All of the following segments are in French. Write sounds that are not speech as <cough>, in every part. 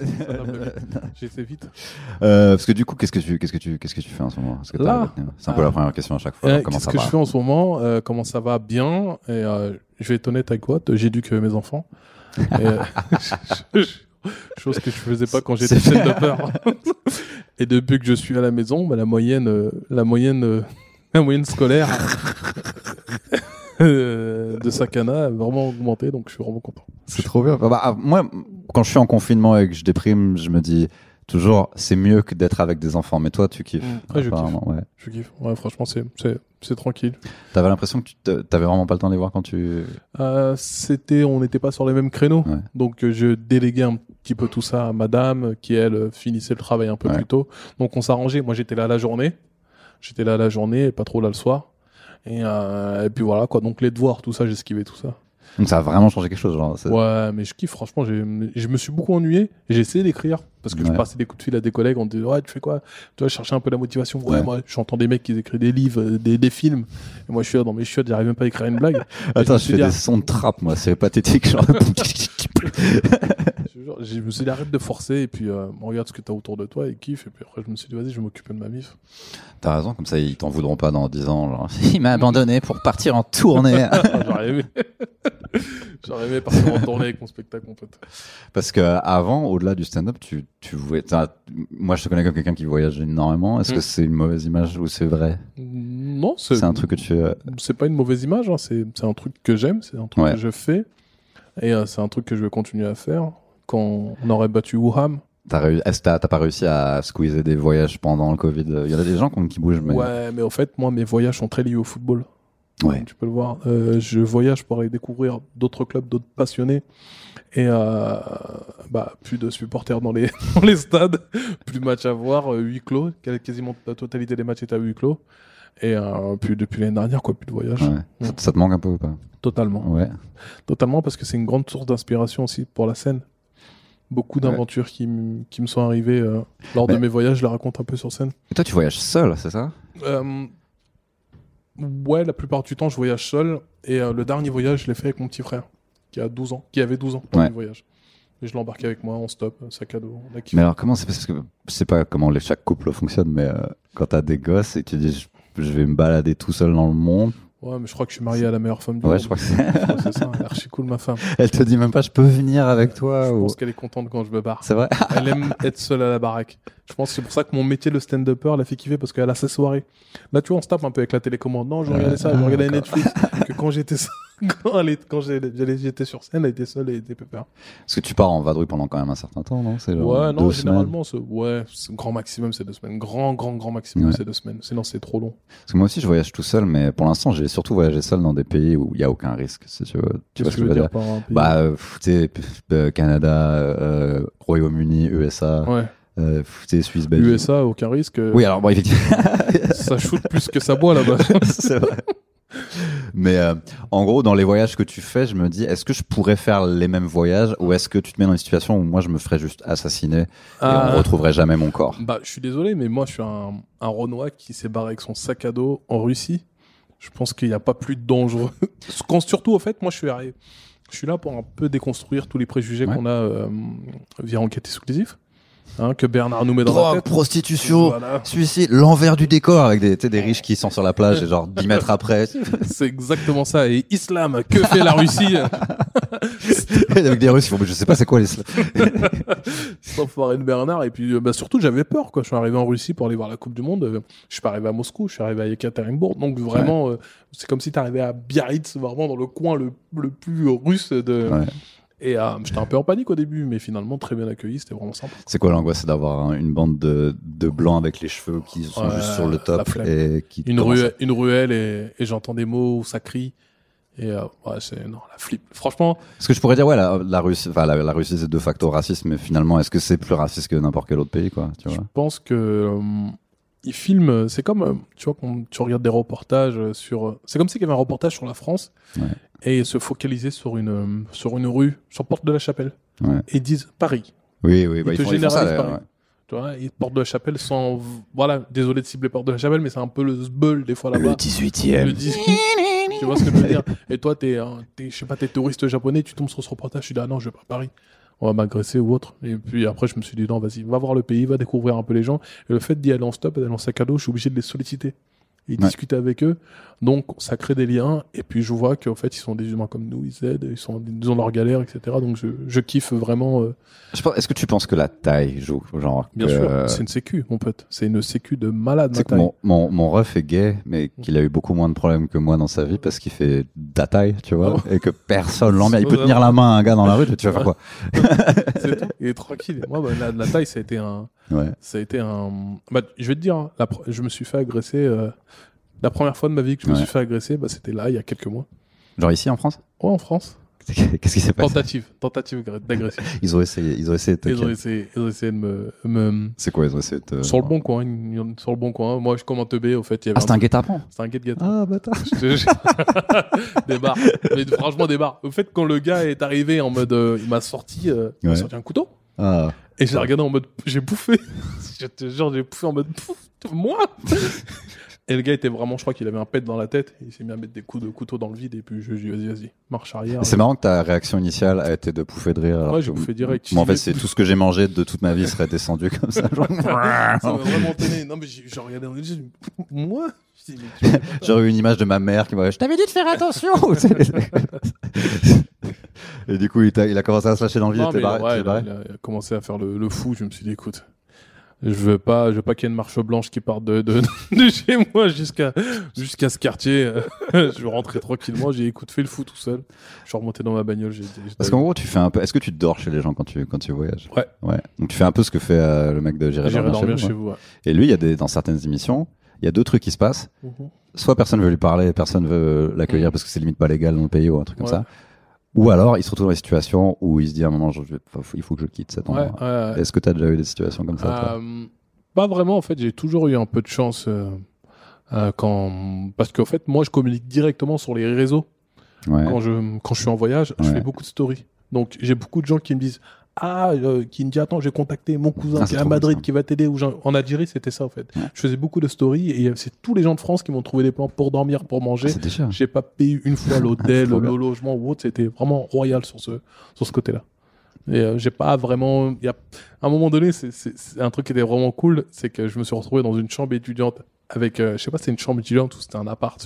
<laughs> J'ai fait vite. Euh, parce que du coup, qu'est-ce que tu, qu'est-ce que tu, qu'est-ce que tu fais en ce moment? C'est un peu la première question à chaque fois. Euh, Qu'est-ce que va? je fais en ce moment? Euh, Comment ça va Bien? Et euh, je vais être honnête avec toi, j'éduque mes enfants. Et, euh, <laughs> chose que je faisais pas quand j'étais C'est- stand-upper. Et depuis que je suis à la maison, bah, la moyenne, euh, la moyenne, euh, <laughs> la moyenne scolaire euh, de Sakana a vraiment augmenté, donc je suis vraiment content. C'est trop bien. Bah, bah, moi, quand je suis en confinement et que je déprime, je me dis toujours, c'est mieux que d'être avec des enfants. Mais toi, tu kiffes. Ouais, je apparemment, ouais. Je kiffe. Ouais, franchement, c'est, c'est, c'est tranquille. T'avais l'impression que tu t'avais vraiment pas le temps de les voir quand tu. Euh, c'était, on n'était pas sur les mêmes créneaux, Ouais. donc euh, je déléguais un petit peu tout ça à Madame, euh, qui elle euh, finissait le travail un peu Ouais. plus tôt. Donc on s'arrangeait. Moi j'étais là la journée, j'étais là la journée, et pas trop là le soir. Et, euh, et puis voilà quoi. Donc les devoirs, tout ça, j'esquivais tout ça. Donc ça a vraiment changé quelque chose. Genre, Ouais, mais je kiffe. Franchement, j'ai- je me suis beaucoup ennuyé. J'ai essayé d'écrire parce que je passais des coups de fil à des collègues. On disait ouais, tu fais quoi? Tu vois, je cherchais un peu la motivation. Ouais, Ouais. moi, j'entends des mecs qui écrivent des livres, euh, des, des films. Et moi, je suis là dans mes chiottes, j'arrive même pas à écrire une blague. <laughs> Attends, me je fais des sons de trappe, moi. C'est pathétique. Genre... Je, me suis dit arrête de forcer et puis euh, regarde ce que t'as autour de toi et kiffe. Et puis après, je me suis dit vas-y, je vais m'occuper de ma mif. T'as raison, comme ça, ils t'en voudront pas dans 10 ans. Genre, <laughs> il m'a abandonné pour partir en tournée. <laughs> J'aurais aimé. J'aurais aimé partir en tournée avec mon spectacle, mon pote. Parce que avant, au-delà du stand-up, tu, tu voulais. Moi, je te connais comme quelqu'un qui voyage énormément. Est-ce Mm. que c'est une mauvaise image ou c'est vrai? Non, c'est un truc que tu. euh, c'est pas une mauvaise image. hein, C'est un truc que j'aime, c'est un truc Ouais. que je fais. Et euh, c'est un truc que je vais continuer à faire. Quand on aurait battu Wuhan, est-ce que t'as pas réussi à squeezer des voyages pendant le Covid? Il y en a des gens qui, bougent, mais. Ouais, mais au fait, moi, mes voyages sont très liés au football. Ouais. Tu peux le voir. Euh, je voyage pour aller découvrir d'autres clubs, d'autres passionnés. Et euh, bah, plus de supporters dans les, <laughs> dans les stades, plus de matchs à voir, euh, huis clos. Quasiment la totalité des matchs est à huis clos. Et euh, puis depuis l'année dernière, quoi, plus de voyages. Ouais. Ça, ça te manque un peu ou pas? Totalement. Ouais. Totalement, parce que c'est une grande source d'inspiration aussi pour la scène. Beaucoup d'aventures qui, qui me sont arrivées lors de mes voyages, je les raconte un peu sur scène. Et toi, tu voyages seul, c'est ça? Ouais, la plupart du temps, je voyage seul. Et euh, le dernier voyage, je l'ai fait avec mon petit frère, qui a 12 ans, qui avait 12 ans pour Ouais. le voyage. Et je l'ai embarqué avec moi, on stop, sac à dos. On a. Mais alors, comment c'est parce que je sais pas comment les, chaque couple fonctionne, mais euh, quand t'as des gosses et que tu dis je, je vais me balader tout seul dans le monde, Ouais, mais je crois que je suis marié à la meilleure femme du ouais, monde. je crois que c'est. Ouais, c'est ça, elle est archi cool, ma femme. <laughs> Elle te dit même pas je peux venir avec toi Je ou. pense qu'elle est contente quand je me barre. C'est vrai <laughs> Elle aime être seule à la baraque. Je pense que c'est pour ça que mon métier de stand-upper l'a fait kiffer parce qu'elle a ses soirées. Là, tu vois, on se tape un peu avec la télécommande. Non, je Ouais. regardais ça, je Ah, regardais d'accord. Netflix. <laughs> que quand j'étais <laughs> quand, quand j'étais sur scène, elle était seule et elle était pépère. Parce que tu pars en vadrouille pendant quand même un certain temps, non? C'est Ouais, non, généralement, ouais, grand maximum, c'est deux semaines. Grand, grand, grand maximum, Ouais. c'est deux semaines. Sinon, c'est trop long. Parce que moi aussi, je voyage tout seul, mais pour l'instant, j'ai surtout voyagé seul dans des pays où il y a aucun risque, si tu veux. Tu vois ce que je veux dire Bah, euh, tu sais, p- Canada, euh, Royaume-Uni, USA, Ouais. euh, Suisse, Belgique. USA, aucun risque. Oui, alors bon, effectivement. Ça shoot plus que ça boit là-bas. <laughs> c'est vrai. Mais euh, en gros, dans les voyages que tu fais, je me dis, est-ce que je pourrais faire les mêmes voyages ou est-ce que tu te mets dans une situation où moi je me ferais juste assassiner et Ah. on retrouverait jamais mon corps? Bah, je suis désolé, mais moi, je suis un, un Renoir qui s'est barré avec son sac à dos en Russie. Je pense qu'il n'y a pas plus dangereux. Quand, surtout, au fait, moi, je suis arrivé. Je suis là pour un peu déconstruire tous les préjugés Ouais. qu'on a euh, via enquête exclusive. Hein, que Bernard nous met dans la Drogue, tête. prostitution, Voilà. suicide, l'envers du décor avec des, des riches qui sont sur la plage et genre 10 <laughs> mètres après, C'est exactement ça. Et islam, que fait la Russie <laughs> <laughs> avec des Russes, ils font, mais je sais pas c'est quoi l'islam. Sans foirer de Bernard. Et puis, euh, bah, surtout, j'avais peur. Quoi. Je suis arrivé en Russie pour aller voir la Coupe du Monde. Euh, Je suis pas arrivé à Moscou, je suis arrivé à Ekaterinbourg. Donc, vraiment, euh, c'est comme si tu arrivais à Biarritz, vraiment dans le coin le, le plus russe de. Ouais. Et euh, j'étais un peu en panique au début, mais finalement très bien accueilli, c'était vraiment sympa. C'est quoi l'angoisse d'avoir une bande de, de blancs avec les cheveux qui sont Ouais, juste sur le top et qui Une, à- ruelle, une ruelle et, et j'entends des mots où ça crie. Et euh, ouais, c'est non, la flip. Franchement, Parce que je pourrais dire, ouais, la, la Russie, enfin, la, la Russie, c'est de facto raciste, mais finalement, est-ce que c'est plus raciste que n'importe quel autre pays, quoi, tu je vois? pense que euh, ils filment. C'est comme, euh, tu vois, quand tu regardes des reportages sur. C'est comme s'il y avait un reportage sur la France Ouais. Et se focaliser sur une euh, sur une rue, sur Porte de la Chapelle, Ouais. et ils disent Paris. Oui, oui, bah, Ils ils, te font, ils font ça, pareil. ouais. Tu vois, et Porte de la Chapelle sans. Voilà, désolé de cibler Porte de la Chapelle, mais c'est un peu le zbeul des fois là-bas. 18e. Le 18. tu vois ce que je veux dire? Et toi, t'es, un- t'es, je sais pas, t'es touriste japonais, tu tombes sur ce reportage, tu dis ah non, je vais pas à Paris, on va m'agresser ou autre. Et puis après, je me suis dit non, vas-y, va voir le pays, va découvrir un peu les gens. Et le fait d'y aller en stop, d'aller en sac à dos, je suis obligé de les solliciter et Ouais. discuter avec eux. Donc ça crée des liens. Et puis je vois qu'en fait, ils sont des humains comme nous, ils aident, ils sont, ils ont leurs galères, etc. Donc je, je kiffe vraiment. euh, Est-ce que tu penses que la taille joue, genre bien que- sûr, c'est une sécu, mon pote. C'est une sécu de malade, ma taille. mon, mon, mon ref est gay, mais qu'il a eu beaucoup moins de problèmes que moi dans sa vie parce qu'il fait de la taille, tu vois, Oh. et que personne <laughs> l'emmerde. Il peut tenir la main à un gars dans la rue, tu vas faire quoi? <laughs> C'est tout. Il est tranquille. Moi, bah, la, la taille, ça a été un. Ouais. Ça a été un. Bah, je vais te dire, hein, la je me suis fait agresser. euh, La première fois de ma vie que je me Ouais. suis fait agresser, bah, c'était là, il y a quelques mois. Genre ici en France? Ouais, en France. Qu'est-ce qui s'est passé? Tentative, tentative d'agression. <laughs> Ils ont essayé, ils ont essayé de te Ils ont essayé, ils ont essayé de me, me- C'est quoi Ils ont essayé de te... sur le bon coin, sur le bon coin. Moi, je comme un teubé, au fait, il y avait Ah, c'était un guet-apens? C'était un guet-guet. Ah, bâtard <laughs> des barres. Mais franchement, des barres. Au fait, quand le gars est arrivé en mode, euh, il m'a sorti, euh, il m'a sorti un couteau. Ah, Et j'ai regardé en mode, j'ai bouffé. <laughs> je te jure, j'ai bouffé en mode, pouf, moi <laughs> Et le gars était vraiment, je crois qu'il avait un pet dans la tête. Il s'est mis à mettre des coups de couteau dans le vide. Et puis je lui ai dit, vas-y, vas-y, marche arrière. C'est marrant que ta réaction initiale a été de pouffer de rire. Ouais, j'ai bouffé direct. Moi, en fait, c'est tout ce que j'ai mangé de toute ma vie serait descendu comme ça. genre. <laughs> Ça m'a vraiment étonné. Non, mais j'ai regardé dit, moi? J'aurais <laughs> eu une image de ma mère qui m'aurait Je t'avais dit de faire attention <laughs> Et du coup, il, a commencé à se lâcher dans le vide. Il, a, commencé à faire le, le fou. Je me suis dit, écoute, je veux pas, je veux pas qu'il y ait une marche blanche qui parte de, de, <laughs> de chez moi jusqu'à jusqu'à ce quartier. je veux rentrer tranquillement. J'ai écoute, fais le fou tout seul. Je suis remonté dans ma bagnole. Parce qu'en gros, tu fais un peu. Est-ce que tu dors chez les gens quand tu, quand tu voyages? Ouais. Ouais. Donc tu fais un peu ce que fait euh, le mec de J'irai dormir, dormir chez chez vous. vous. ouais. ouais. Et lui, il y a des, dans certaines émissions, il y a deux trucs qui se passent. Mhm. Soit personne veut lui parler, personne veut l'accueillir Mhm. parce que c'est limite pas légal dans le pays ou un truc comme ça. Ou alors, il se retrouve dans des situations où il se dit à un moment, je vais- il faut que je quitte cet endroit. ouais, ouais. Est-ce que tu as déjà eu des situations comme ça Euh, pas vraiment, en fait, j'ai toujours eu un peu de chance euh, euh, quand parce qu'en fait, moi, je communique directement sur les réseaux Ouais. quand je quand je suis en voyage. Je fais beaucoup de stories. Donc, j'ai beaucoup de gens qui me disent ah, euh, qui me dit attends, j'ai contacté mon cousin Ah, qui est à Madrid qui va t'aider ou en Algérie, c'était ça en fait. Ouais. Je faisais beaucoup de stories et c'est tous les gens de France qui m'ont trouvé des plans pour dormir, pour manger. Déjà. J'ai pas payé une fois <laughs> l'hôtel, le bien. logement ou autre. C'était vraiment royal sur ce, sur ce côté-là. Et euh, j'ai pas vraiment. Il y a, à un moment donné, c'est- un truc qui était vraiment cool. C'est que je me suis retrouvé dans une chambre étudiante avec. euh, je sais pas si c'est une chambre étudiante ou c'était un appart.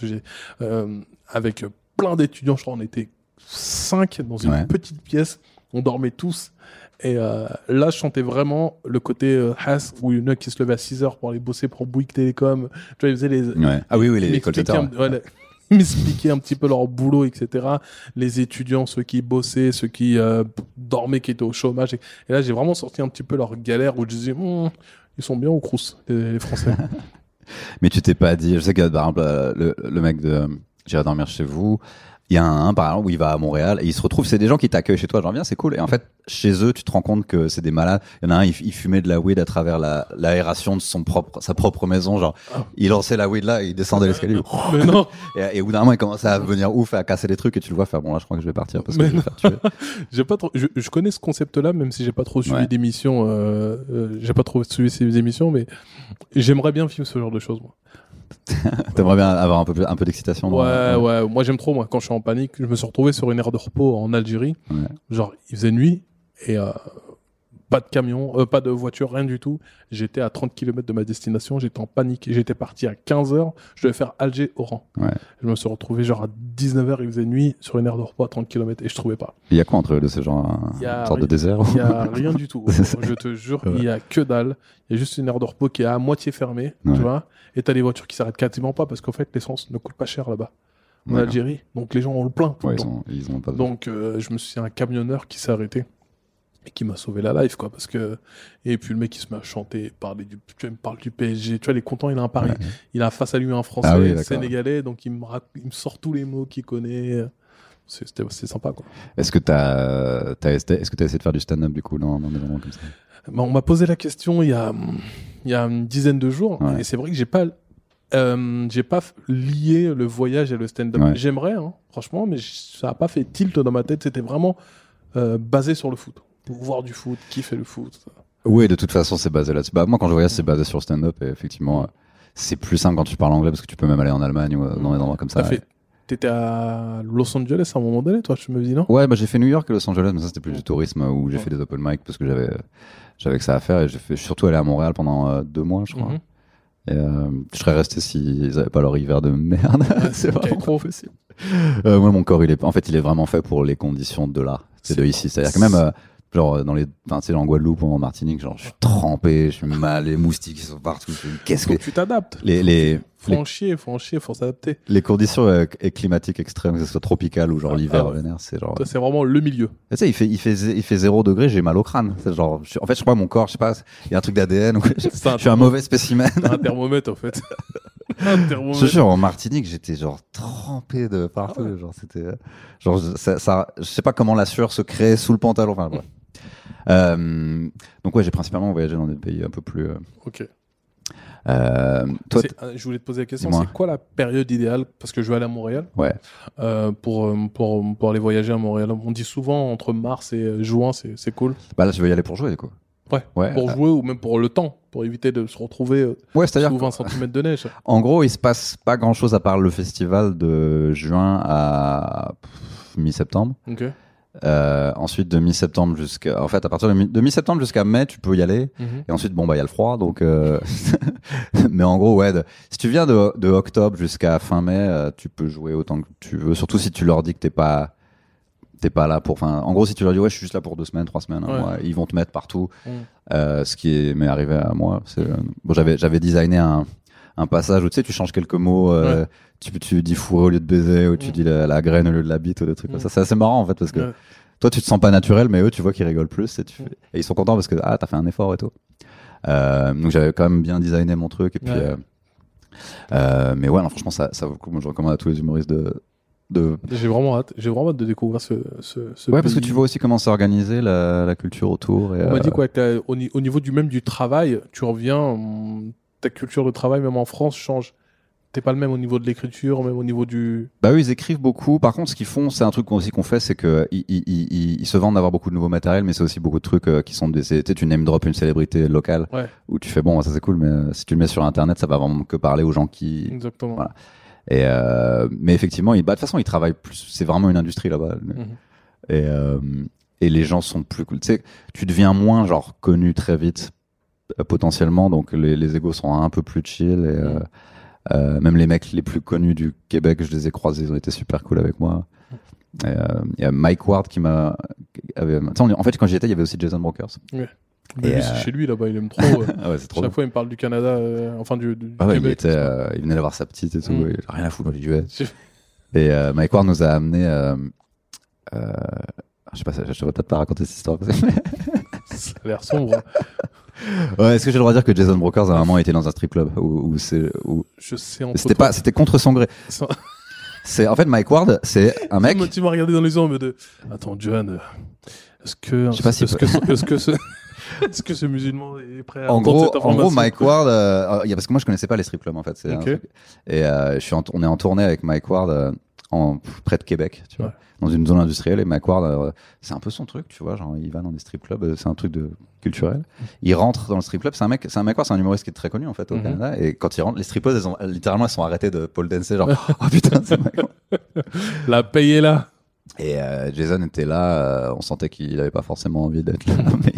Euh, avec plein d'étudiants. Je crois on était cinq dans une Ouais. petite pièce. On dormait tous. Et euh, là, je sentais vraiment le côté euh, Has, où il y en a qui se levait à 6 heures pour aller bosser pour Bouygues Télécom. Tu vois, ils faisaient les, Ouais. Ah oui, oui, les m'expliquaient d'état. <laughs> un- petit peu leur boulot, etc. Les étudiants, ceux qui bossaient, ceux qui euh, dormaient, qui étaient au chômage. Et, et là, j'ai vraiment sorti un petit peu leur galère où je disais, Hum, ils sont bien au crous, les, les Français. <laughs> <laughs> Mais tu t'es pas dit, je sais que par exemple, euh, le, le mec de J'irai dormir chez vous, il y a un, par exemple, où il va à Montréal et il se retrouve, c'est des gens qui t'accueillent chez toi, genre viens, c'est cool. Et en fait, chez eux, tu te rends compte que c'est des malades. Il y en a un, il, il fumait de la weed à travers la, l'aération de son propre, sa propre maison, genre, il lançait la weed là et il descendait l'escalier. <laughs> Mais non, <laughs> Et, et au bout d'un moment, il commençait à venir ouf, à casser des trucs et tu le vois faire, bon là, je crois que je vais partir parce que Mais je vais faire tuer. <laughs> j'ai pas trop, je, je connais ce concept-là, même si j'ai pas trop suivi Ouais. d'émissions. Euh, euh, j'ai pas trop suivi ces émissions, mais j'aimerais bien vivre ce genre de choses, moi. <laughs> T'aimerais bien avoir un peu, un peu d'excitation. Ouais, ouais, moi j'aime trop, moi, quand je suis en panique. Je me suis retrouvé sur une aire de repos en Algérie. Ouais. Genre, il faisait nuit et euh, pas de camion, euh, pas de voiture, rien du tout. J'étais à 30 km de ma destination, j'étais en panique. J'étais parti à 15h, je devais faire Alger-Oran. Ouais. Je me suis retrouvé genre à 19h, il faisait nuit sur une aire de repos à 30 km et je trouvais pas. Il y a quoi entre eux deux, ces gens un- Il y a Une sorte de désert Il y a rien du tout. <laughs> Je te jure, Ouais. il y a que dalle. Il y a juste une aire de repos qui est à moitié fermée, Ouais. tu vois. Et t'as des voitures qui s'arrêtent quasiment pas parce qu'en fait l'essence ne coûte pas cher là-bas. en. Algérie. Donc les gens ont le plein. tout le Ouais, ils, temps. ont, ils ont pas Donc euh, je me suis un camionneur qui s'est arrêté et qui m'a sauvé la life quoi parce que et puis le mec il se met à chanter parler du tu vois, il me parle du PSG tu vois il est content il a un pari Ouais. il a face à lui un français Ah oui, sénégalais donc il me rac- il me sort tous les mots qu'il connaît. C'est sympa quoi. Est-ce que t'as, t'as, est-ce que t'as essayé de faire du stand-up du coup dans, dans des moments comme ça? Bah, on m'a posé la question il y a il y a une dizaine de jours Ouais. et c'est vrai que j'ai pas euh, j'ai pas lié le voyage et le stand-up. Ouais. j'aimerais hein, franchement mais ça a pas fait tilt dans ma tête c'était vraiment euh, basé sur le foot voir du foot kiffer le foot Oui, de toute façon, c'est basé là-dessus. Bah, moi, quand je voyage, c'est basé sur stand-up et effectivement, euh, c'est plus simple quand tu parles anglais parce que tu peux même aller en Allemagne ou euh, dans des endroits comme ça. Fait T'étais à Los Angeles à un moment donné, toi, tu me dis non? Ouais, bah, j'ai fait New York et Los Angeles, mais ça, c'était plus du tourisme où j'ai Ouais. fait des open mic parce que j'avais, j'avais que ça à faire et j'ai fait, surtout allé à Montréal pendant euh, deux mois, je crois. Mhm. Et euh, je serais resté s'ils avaient pas leur hiver de merde. <laughs> c'est ok. vraiment pas possible. Euh, moi, mon corps, il est, en fait, il est vraiment fait pour les conditions de là. C'est de ici. C'est-à-dire que même, euh, genre, dans les, enfin, tu en Guadeloupe ou en Martinique, genre, je suis trempé, je suis mal, les moustiques, ils sont partout. Je Qu'est-ce que, tu t'adaptes. les, les, en chier, faut s'adapter. les conditions euh, climatiques extrêmes, que ce soit tropical ou genre Ah, l'hiver, ah vénère, c'est genre, c'est vraiment le milieu. tu sais, il fait, il fait, il fait zéro degré, j'ai mal au crâne. Genre, je- en fait, je crois mon corps, je sais pas, il y a un truc d'ADN ou je <laughs> un, suis un mauvais spécimen. un thermomètre, en fait. <laughs> un Je thermomètre. jure, en Martinique, j'étais genre trempé de partout. Ah ouais. Genre, c'était, euh, genre, je- ça, ça, je sais pas comment la sueur se crée sous le pantalon. Enfin, bref. Euh, donc ouais, j'ai principalement voyagé dans des pays un peu plus. euh, Ok. euh, toi, je voulais te poser la question, c'est quoi la période idéale? Parce que je vais aller à Montréal Ouais. euh, pour, pour, pour aller voyager à Montréal. On dit souvent entre mars et juin, c'est c'est cool. bah là, tu veux y aller pour jouer, du coup. Ouais. Ouais. Pour euh, jouer ou même pour le temps, pour éviter de se retrouver ouais, sous qu'en- 20 cm de neige. <laughs> En gros, il se passe pas grand-chose à part le festival de juin à mi-septembre. Ok. Euh, ensuite, de mi-septembre jusqu'à, en fait, à partir de mi- de mi-septembre jusqu'à mai, tu peux y aller. Mhm. Et ensuite, bon, bah, il y a le froid, donc. euh, <laughs> Mais en gros, ouais, de- si tu viens de, de octobre jusqu'à fin mai, euh, tu peux jouer autant que tu veux. Surtout si tu leur dis que t'es pas, t'es pas là pour. Enfin, en gros, si tu leur dis ouais, je suis juste là pour deux semaines, trois semaines, Ouais. ils vont te mettre partout. Ce qui est m'est arrivé à moi. C'est, bon, j'avais, j'avais designé un, un passage où tu sais, tu changes quelques mots. euh, Tu, tu dis fourré au lieu de baiser, ou tu dis la, la graine au lieu de la bite, ou des trucs comme ça. C'est assez marrant en fait parce que toi, tu te sens pas naturel, mais eux, tu vois qu'ils rigolent plus et, tu fais- et ils sont contents parce que ah, t'as fait un effort et tout. Euh, donc j'avais quand même bien designé mon truc et puis. Euh, mais ouais, non, franchement, ça, ça vaut le coup. Moi, je recommande à tous les humoristes de. de... J'ai vraiment hâte. J'ai vraiment hâte de découvrir ce, ce, ce Ouais, parce que tu vois aussi comment c'est organisé la, la culture autour. Et, On m'a euh, dit quoi la- au, ni- au niveau du même du travail, tu reviens, ta culture de travail, même en France, change. T'es pas le même au niveau de l'écriture, même au niveau du. Bah eux, ils écrivent beaucoup. Par contre, ce qu'ils font, c'est un truc aussi qu'on fait, c'est que ils, ils, ils, ils se vendent d'avoir beaucoup de nouveaux matériels, mais c'est aussi beaucoup de trucs euh, qui sont des. Tu tu name drop une célébrité locale Ouais. où tu fais bon, ça c'est cool, mais euh, si tu le mets sur internet, ça va vraiment que parler aux gens qui. Exactement. Voilà. Et euh, mais effectivement, ils, bah, de toute façon, ils travaillent plus. C'est vraiment une industrie là-bas. Mhm. Et euh, et les gens sont plus cool. Tu sais, tu deviens moins genre connu très vite potentiellement, donc les, les égos sont un peu plus chill et euh, Mhm. euh, même les mecs les plus connus du Québec, je les ai croisés, ils ont été super cool avec moi. Et, euh, Il y a Mike Ward qui m'a. En fait, quand j'y étais, il y avait aussi Jason Brokers. Mais Et, lui, euh, c'est chez lui là-bas, il aime trop. euh, <laughs> Ah ouais, trop chaque bien. fois, il me parle du Canada, euh, enfin du, du Ah ouais, il, Québec. était, euh, il venait d'avoir sa petite et tout, Mm. et il a rien à foutre, dit ouais. J'ai- Et euh, Mike Ward nous a amené. Euh, euh, je sais pas, je devrais peut-être pas raconter cette histoire. parce que- Ça a l'air sombre. <laughs> ouais, est-ce que j'ai le droit de dire que Jason Brokers à un moment était dans un strip club où, où c'est où Je sais entre c'était pas c'était contre son gré. C'est en fait Mike Ward, c'est un mec. Tu m'as- <laughs> Tu m'as regardé dans les yeux en mode de, Attends, John, euh, est-ce que. Pas si- Est-ce que, ce- est-ce que ce. <laughs> Est-ce que ce musulman est prêt à En gros, cette en gros, Mike Ward, euh, il y a- parce que moi je connaissais pas les strip clubs en fait. c'est un Ok. truc. Et euh, je suis en- on est en tournée avec Mike Ward euh, en près de Québec, tu vois, Ouais. dans une zone industrielle. Et Mike Ward, euh, c'est un peu son truc, tu vois, genre il va dans des strip clubs, euh, c'est un truc de culturel. Il rentre dans le strip club, c'est un mec, c'est un Mike Ward, c'est un humoriste qui est très connu en fait au Mhm. Canada. Et quand il rentre, les strippeuses, elles ont, littéralement, elles sont arrêtées de pole dancer, genre <laughs> oh putain, c'est Mike Ward. La paye est là. Et euh, Jason était là, euh, on sentait qu'il avait pas forcément envie d'être là. <laughs> mais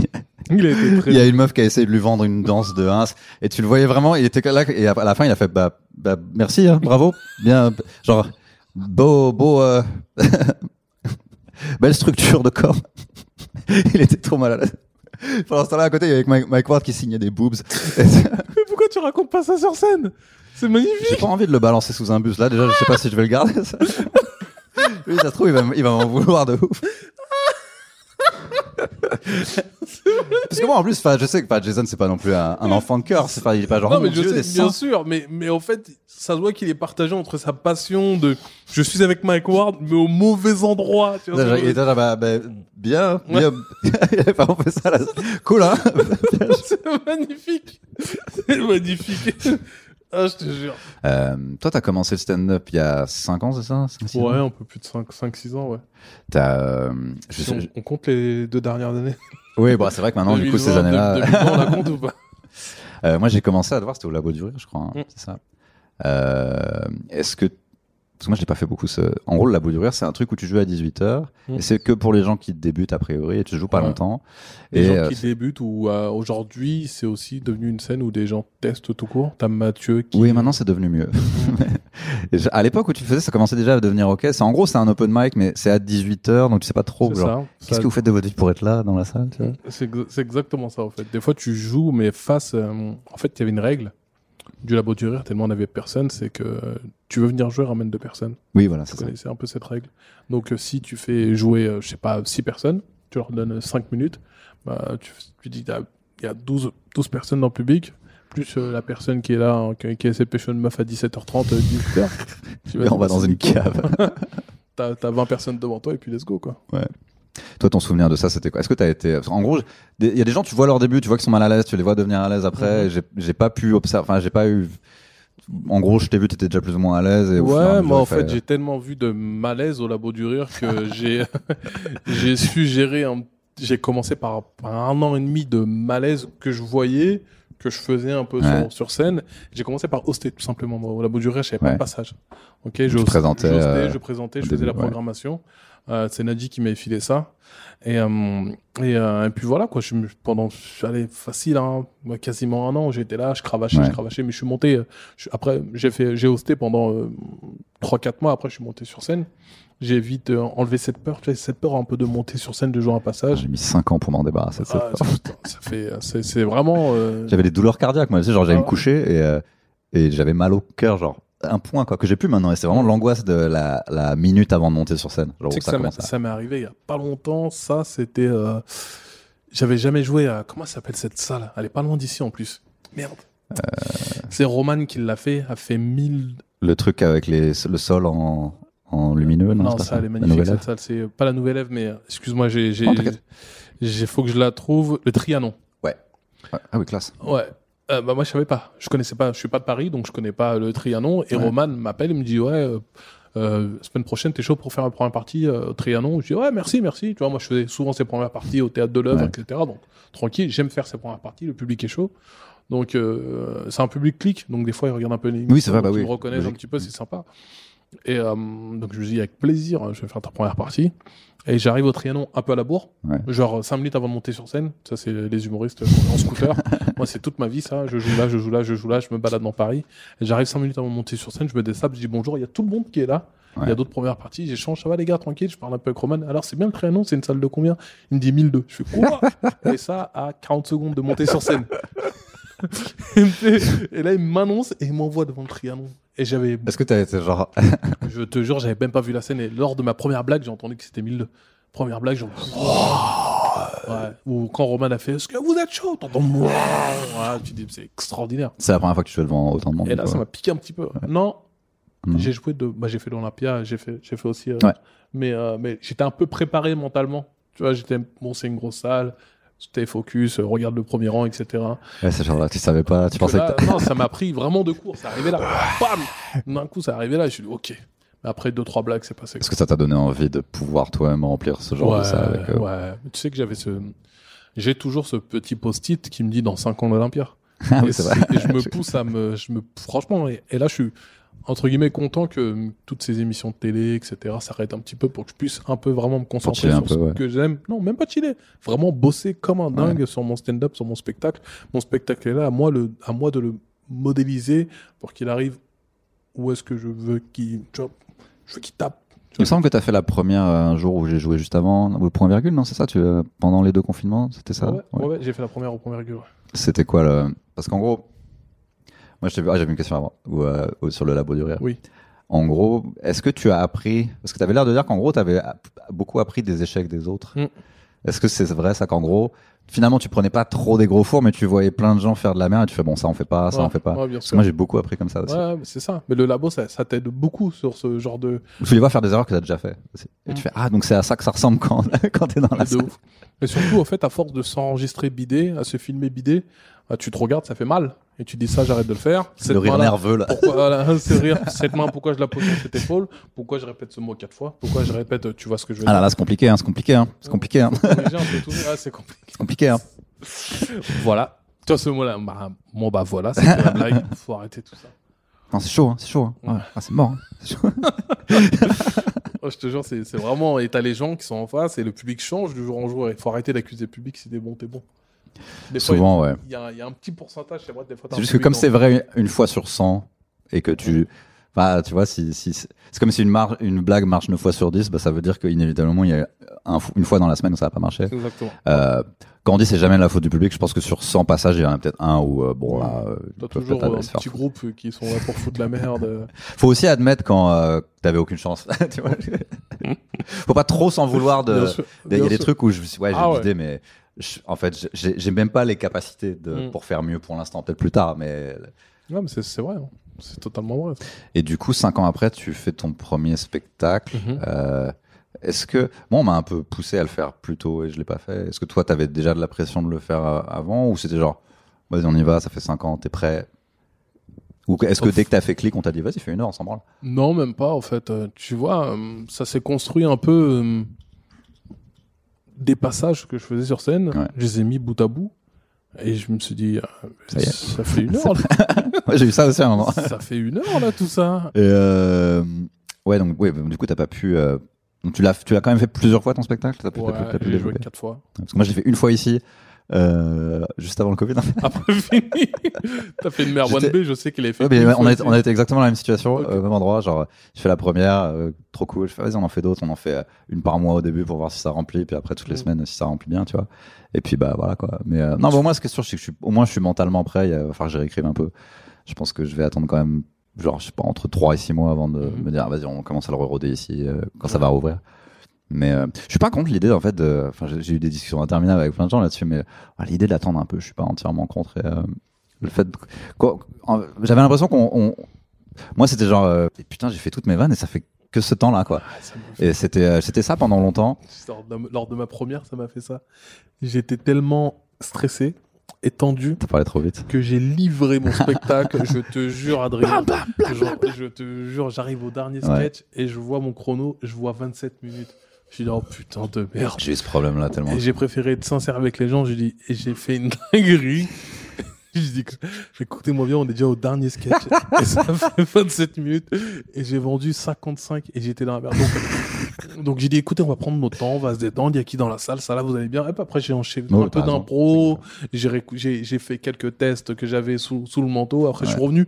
Il a été très. il y a une meuf qui a essayé de lui vendre une danse de ins et tu le voyais vraiment, il était là et à la fin il a fait bah, bah merci, hein, bravo, bien, genre beau beau euh, <laughs> belle structure de corps. <laughs> il était trop mal à l'aise. Pendant ce temps-là à côté il y avait Mike, Mike Ward qui signait des boobs. <laughs> Mais pourquoi tu racontes pas ça sur scène? C'est magnifique. J'ai pas envie de le balancer sous un bus. Là, déjà, je sais pas si je vais le garder. Ça. Oui, ça se trouve, il va, il va m'en vouloir de ouf. Parce que moi, en plus, enfin, je sais que enfin, Jason, c'est pas non plus un, un enfant de cœur. C'est pas, il est pas genre, non, mais je Dieu, sais, bien sûr, mais, mais en fait, ça se voit qu'il est partagé entre sa passion de je suis avec Mike Ward, mais au mauvais endroit. Tu vois, Il était là, bah, bah, bien, bien. <laughs> il avait pas fait ça là. Cool, hein. <laughs> c'est magnifique. C'est magnifique. Ah, je te jure. Euh, toi, t'as commencé le stand-up il y a 5 ans, c'est ça? 5, six Ouais, un peu plus de 5-6 ans, ouais. T'as, euh, je Si sais- on, on compte les deux dernières années. Oui, bon, c'est vrai que maintenant, du coup, ces 2020, années-là. 2020, on la <laughs> compte ou pas? Euh, moi, j'ai commencé à te voir, c'était au Labo du Rire, je crois. hein, Mm. C'est ça. Euh, Est-ce que. Parce que moi, je l'ai pas fait beaucoup. Ce... En gros, le Labo du Rire, c'est un truc où tu joues à 18h. Mm. Et c'est que pour les gens qui débutent, a priori, et tu joues pas Ouais. longtemps. Les et gens euh, qui débutent ou euh, aujourd'hui, c'est aussi devenu une scène où des gens testent tout court. T'as Mathieu qui. Oui, maintenant c'est devenu mieux. <laughs> Je- à l'époque où tu le faisais, ça commençait déjà à devenir ok. C'est en gros, c'est un open mic, mais c'est à 18h, donc tu sais pas trop. Genre. Qu'est-ce que vous faites de votre vie pour être là dans la salle C'est ex- exactement ça en fait. Des fois tu joues mais face euh, en fait il y avait une règle du labo du rire tellement on avait personne c'est que tu veux venir jouer ramène deux personnes. Oui, voilà, c'est ça. connaissez un peu cette règle. Donc euh, si tu fais jouer euh, je sais pas six personnes, tu leur donnes cinq minutes, bah tu, tu dis il y a 12 12 personnes dans le public plus euh, la personne qui est là hein, qui, qui essaie de pêcher une meuf à 17h30 euh, 18h. <laughs> Tu Et on va dire, dans c'est une cave. <laughs> T'as t'as 20 personnes devant toi et puis let's go quoi. Toi, ton souvenir de ça, c'était quoi? Est-ce que t'as été. parce qu'en gros, il y a des gens, tu vois leur début, tu vois qu'ils sont mal à l'aise, tu les vois devenir à l'aise après. J'ai- pas pu observer. Enfin, j'ai pas eu. En gros, je t'ai vu, t'étais déjà plus ou moins à l'aise. Ouais, moi en fait j'ai tellement vu de malaise au labo du rire que <laughs> j'ai <laughs> j'ai su gérer un... J'ai commencé par, par un an et demi de malaise que je voyais, que je faisais un peu Ouais. sur, sur scène. J'ai commencé par hoster tout simplement. Moi, au labo du rire, je savais pas de passage. Ok, je, host- présentais, je, hostais, euh, je présentais, je faisais la programmation. C'est Nadi qui m'a filé ça. Et, euh, et, euh, et puis voilà, quoi. Je, pendant, allez, facile, hein, quasiment un an, j'étais là, je cravachais, Ouais. je cravachais, mais je suis monté. euh, je- après, j'ai fait, j'ai hosté pendant euh, 3-4 mois. Après, je suis monté sur scène. J'ai vite euh, enlevé cette peur, cette peur un peu de monter sur scène, de jouer un passage. J'ai mis 5 ans pour m'en débarrasser Ah, putain, ça fait, c'est, c'est vraiment. euh, J'avais des douleurs cardiaques, moi. Tu sais, genre, j'allais Ah me ouais. coucher et, euh, et j'avais mal au cœur, genre un point, quoi, que j'ai plus maintenant. Et c'est vraiment l'angoisse de la, la minute avant de monter sur scène. Genre, ça ça, m'est- à. arrivé il y a pas longtemps. Ça, c'était. euh, J'avais jamais joué à. Comment ça s'appelle cette salle? Elle est pas loin d'ici en plus. Merde. Euh. C'est Roman qui l'a fait. A fait 1000. Le truc avec les, le sol en, en lumineux, non, Non, ça, elle est magnifique cette salle. C'est pas la nouvelle Ève, mais excuse-moi, j'ai. j'ai- faut que je la trouve. Le Trianon. Ah oui, classe. Ouais. Euh, bah moi je savais pas, je connaissais pas, je suis pas de Paris donc je connais pas le Trianon. Et Ouais. Roman m'appelle et me dit ouais euh, euh, semaine prochaine t'es chaud pour faire la première partie euh, au Trianon? Je dis ouais merci merci. Tu vois moi je faisais souvent ces premières parties au théâtre de l'œuvre Ouais. etc donc tranquille j'aime faire ces premières parties le public est chaud. Donc euh, c'est un public clic donc des fois ils regardent un peu les Oui, c'est vrai, bah oui, me reconnaissent un petit peu c'est sympa. Et donc je me dis avec plaisir je vais faire ta première partie et j'arrive au Trianon un peu à la bourre Ouais. genre 5 minutes avant de monter sur scène ça c'est les humoristes en scooter <laughs> moi, c'est toute ma vie, ça. Je joue là, je joue là, je joue là, je me balade dans Paris. Et j'arrive 5 minutes avant de monter sur scène, je me désape, je dis bonjour, il y a tout le monde qui est là. Il y a d'autres premières parties, j'échange, ça va les gars, tranquille, je parle un peu avec Roman. Alors, c'est bien le Trianon, c'est une salle de combien? Il me dit 1002. Je fais quoi? Et ça, à 40 secondes de monter sur scène. Et là, il m'annonce et il m'envoie devant le Trianon. Et j'avais, Est-ce que t'as été genre. je te jure, j'avais même pas vu la scène. Et lors de ma première blague, j'ai entendu que c'était 1002. Première blague, genre. Ouais. Ou quand Roman a fait Est-ce que vous êtes chaud? T'entends. Ouais, tu dis, c'est extraordinaire. C'est la première fois que tu fais devant autant de monde. Et là, quoi. ça m'a piqué un petit peu. Non, Non. j'ai joué de. Bah, j'ai fait l'Olympia, j'ai fait, j'ai fait aussi. euh, Ouais. Mais, euh, mais j'étais un peu préparé mentalement. Tu vois, j'étais. Bon, c'est une grosse salle. C'était focus, euh, regarde le premier rang, etc. Ouais, c'est genre là, tu savais pas, tu pensais là, que. non, ça m'a pris vraiment de cours. C'est arrivé là. Bam D'un coup, c'est arrivé là. Et je suis dit, ok. Mais après deux, trois blagues, c'est passé. Est-ce que ça t'a donné envie de pouvoir toi-même remplir ce genre de ça avec. euh, ouais. Tu sais que j'avais ce. J'ai toujours ce petit post-it qui me dit dans 5 ans l'Olympia. Ah et, je me <laughs> pousse à me, je me, franchement, et, et là, je suis entre guillemets content que toutes ces émissions de télé, etc., s'arrêtent un petit peu pour que je puisse un peu vraiment me concentrer sur ce peu, ouais. que j'aime. Non, même pas chiller. Vraiment bosser comme un dingue sur mon stand-up, sur mon spectacle. Mon spectacle est là, à moi, le, à moi de le modéliser pour qu'il arrive où est-ce que je veux qu'il, tu je veux qu'il tape. Il me semble que t'as fait la première euh, un jour où j'ai joué juste avant, ou point virgule, non, c'est ça tu, euh, Pendant les deux confinements, c'était ça? Ouais, j'ai fait la première au premier virgule. C'était quoi le. Parce qu'en gros, Moi, ah, j'avais une question avant, ou, euh, sur le labo du rire. Oui. En gros, est-ce que tu as appris, parce que tu avais l'air de dire qu'en gros, tu avais beaucoup appris des échecs des autres. Mm. Est-ce que c'est vrai ça qu'en gros, finalement, tu prenais pas trop des gros fours, mais tu voyais plein de gens faire de la merde et tu fais bon, ça on fait pas, ça Ouais, on fait pas. ouais, bien Parce que sûr. moi, j'ai beaucoup appris comme ça aussi. Ouais, c'est ça. Mais le labo, ça, ça t'aide beaucoup sur ce genre de. Tu les vois faire des erreurs que tu as déjà fait. aussi. Et Mm. tu fais ah, donc c'est à ça que ça ressemble quand, <laughs> quand tu es dans la de salle. ouf. Et surtout, au fait, à force de s'enregistrer bidé, à se filmer bidé, bah, tu te regardes, ça fait mal. Et tu dis ça, j'arrête de le faire. C'est le rire nerveux là. Pourquoi, voilà, c'est rire. <laughs> Cette main, pourquoi je la pose sur cette épaule? Pourquoi je répète ce mot quatre fois? Pourquoi je répète, euh, tu vois ce que je veux Ah là dire? là, c'est compliqué, hein, c'est compliqué, hein, c'est compliqué, hein. Ah, c'est compliqué. c'est compliqué. Hein. <laughs> Voilà. Tu vois ce mot-là bah, Bon, bah voilà, c'est la blague. <laughs> Faut arrêter tout ça. Non, c'est chaud, hein, c'est chaud. hein. Ouais. Ah, c'est mort. hein. Chaud. Oh, je te jure, c'est c'est vraiment. Et t'as les gens qui sont en face et le public change du jour en jour. Il faut arrêter d'accuser le public. Si t'es bon, t'es bon. Des fois, Souvent, ouais. il y, a- il y a un petit pourcentage, c'est vrai, des fois. C'est juste que public comme c'est vrai une fois sur 100 et que tu. Bah, tu vois, si, si, c'est comme si une, blague marche 9 fois sur 10, bah, ça veut dire qu'inévitablement, il y a un une fois dans la semaine où ça va pas marcher. Exactement. Euh, quand on dit c'est jamais la faute du public, je pense que sur 100 passages, il y en a peut-être un où, euh, bon, là, euh, T'as toujours euh, un petit groupe euh, qui sont là pour foutre la merde. euh. <laughs> Faut aussi admettre quand euh, t'avais aucune chance. <laughs> tu vois. <laughs> Faut pas trop s'en vouloir de. Il y a des sûr. trucs où je me suis ouais, j'ai Ah ouais. mais je- en fait, j'ai même pas les capacités de, Mm. pour faire mieux pour l'instant, peut-être plus tard. Mais Ouais, mais c'est vrai. hein. C'est totalement vrai. et du coup, cinq ans après, tu fais ton premier spectacle. Mhm. Euh, Est-ce que moi, on m'a un peu poussé à le faire plus tôt et je l'ai pas fait. Est-ce que toi, t'avais déjà de la pression de le faire euh, avant ou c'était genre, vas-y, on y va, ça fait cinq ans, t'es prêt? Ou est-ce que dès que t'as fait clic, on t'a dit, vas-y, fais une heure, on s'en branle? Non, même pas, en fait. Euh, tu vois, euh, ça s'est construit un peu. Des passages que je faisais sur scène, Ouais. je les ai mis bout à bout. Et je me suis dit, euh, Ça fait une <laughs> heure, là. <laughs> Ouais, J'ai eu ça aussi à un moment. <laughs> ça fait une heure, là, tout ça. Et euh, ouais, donc ouais, du coup, t'as pas pu. euh, donc tu l'as, tu l'as quand même fait plusieurs fois ton spectacle? T'as pu, t'as Ouais, pu- t'as pu j'ai joué quatre fois. Parce que moi, je l'ai fait une fois ici, euh, juste avant le Covid. Après, fini. T'as fait une Merwan J'étais- B, je sais qu'il avait fait. Ouais, mais on, a, ici. on a été exactement dans la même situation, euh, au même endroit. Genre, je fais la première, euh, trop cool. Je fais, vas-y, on en fait d'autres. On en fait une par mois au début pour voir si ça remplit, puis après toutes les Mm. semaines si ça remplit bien, tu vois. Et puis bah voilà quoi. Mais euh, non, bon, moi, ce qui est sûr, c'est que je suis, au moins, je suis mentalement prêt. Il va falloir que j'y réécrive un peu. Je pense que je vais attendre quand même, genre, je sais pas, entre 3 et 6 mois avant de Mhm. me dire, vas-y, on commence à le reroder ici quand ça va rouvrir. Mais euh, je suis pas contre l'idée en fait de. Enfin, j'ai eu des discussions interminables avec plein de gens là-dessus, mais ah, l'idée d'attendre un peu, je suis pas entièrement contre. Et, euh, le fait, de- j'avais l'impression qu'on, on- moi c'était genre, euh, putain, j'ai fait toutes mes vannes et ça fait que ce temps-là quoi. Ah, Et c'était, euh, c'était ça pendant longtemps. Lors de, ma première, ça m'a fait ça. J'étais tellement stressé et tendu T'as parlé trop vite. que j'ai livré mon <laughs> spectacle. je te jure, Adrien. Je te jure, j'arrive au dernier Ouais. sketch et je vois mon chrono, je vois 27 minutes. Je suis dit, oh putain de merde. J'ai eu ce problème-là tellement. Et j'ai préféré être sincère avec les gens. J'ai dit, et j'ai fait une dinguerie. <laughs> J'ai dit, écoutez-moi bien, on est déjà au dernier sketch. <laughs> et ça fait 27 minutes. Et j'ai vendu 55 et j'étais dans la merde. Donc, donc j'ai dit, écoutez, on va prendre notre temps, on va se détendre. Il y a qui dans la salle? Ça là, vous allez bien? Et puis après, j'ai enchaîné un peu d'impro. J'ai J'ai j'ai fait quelques tests que j'avais sous, sous le manteau. Après, je suis revenu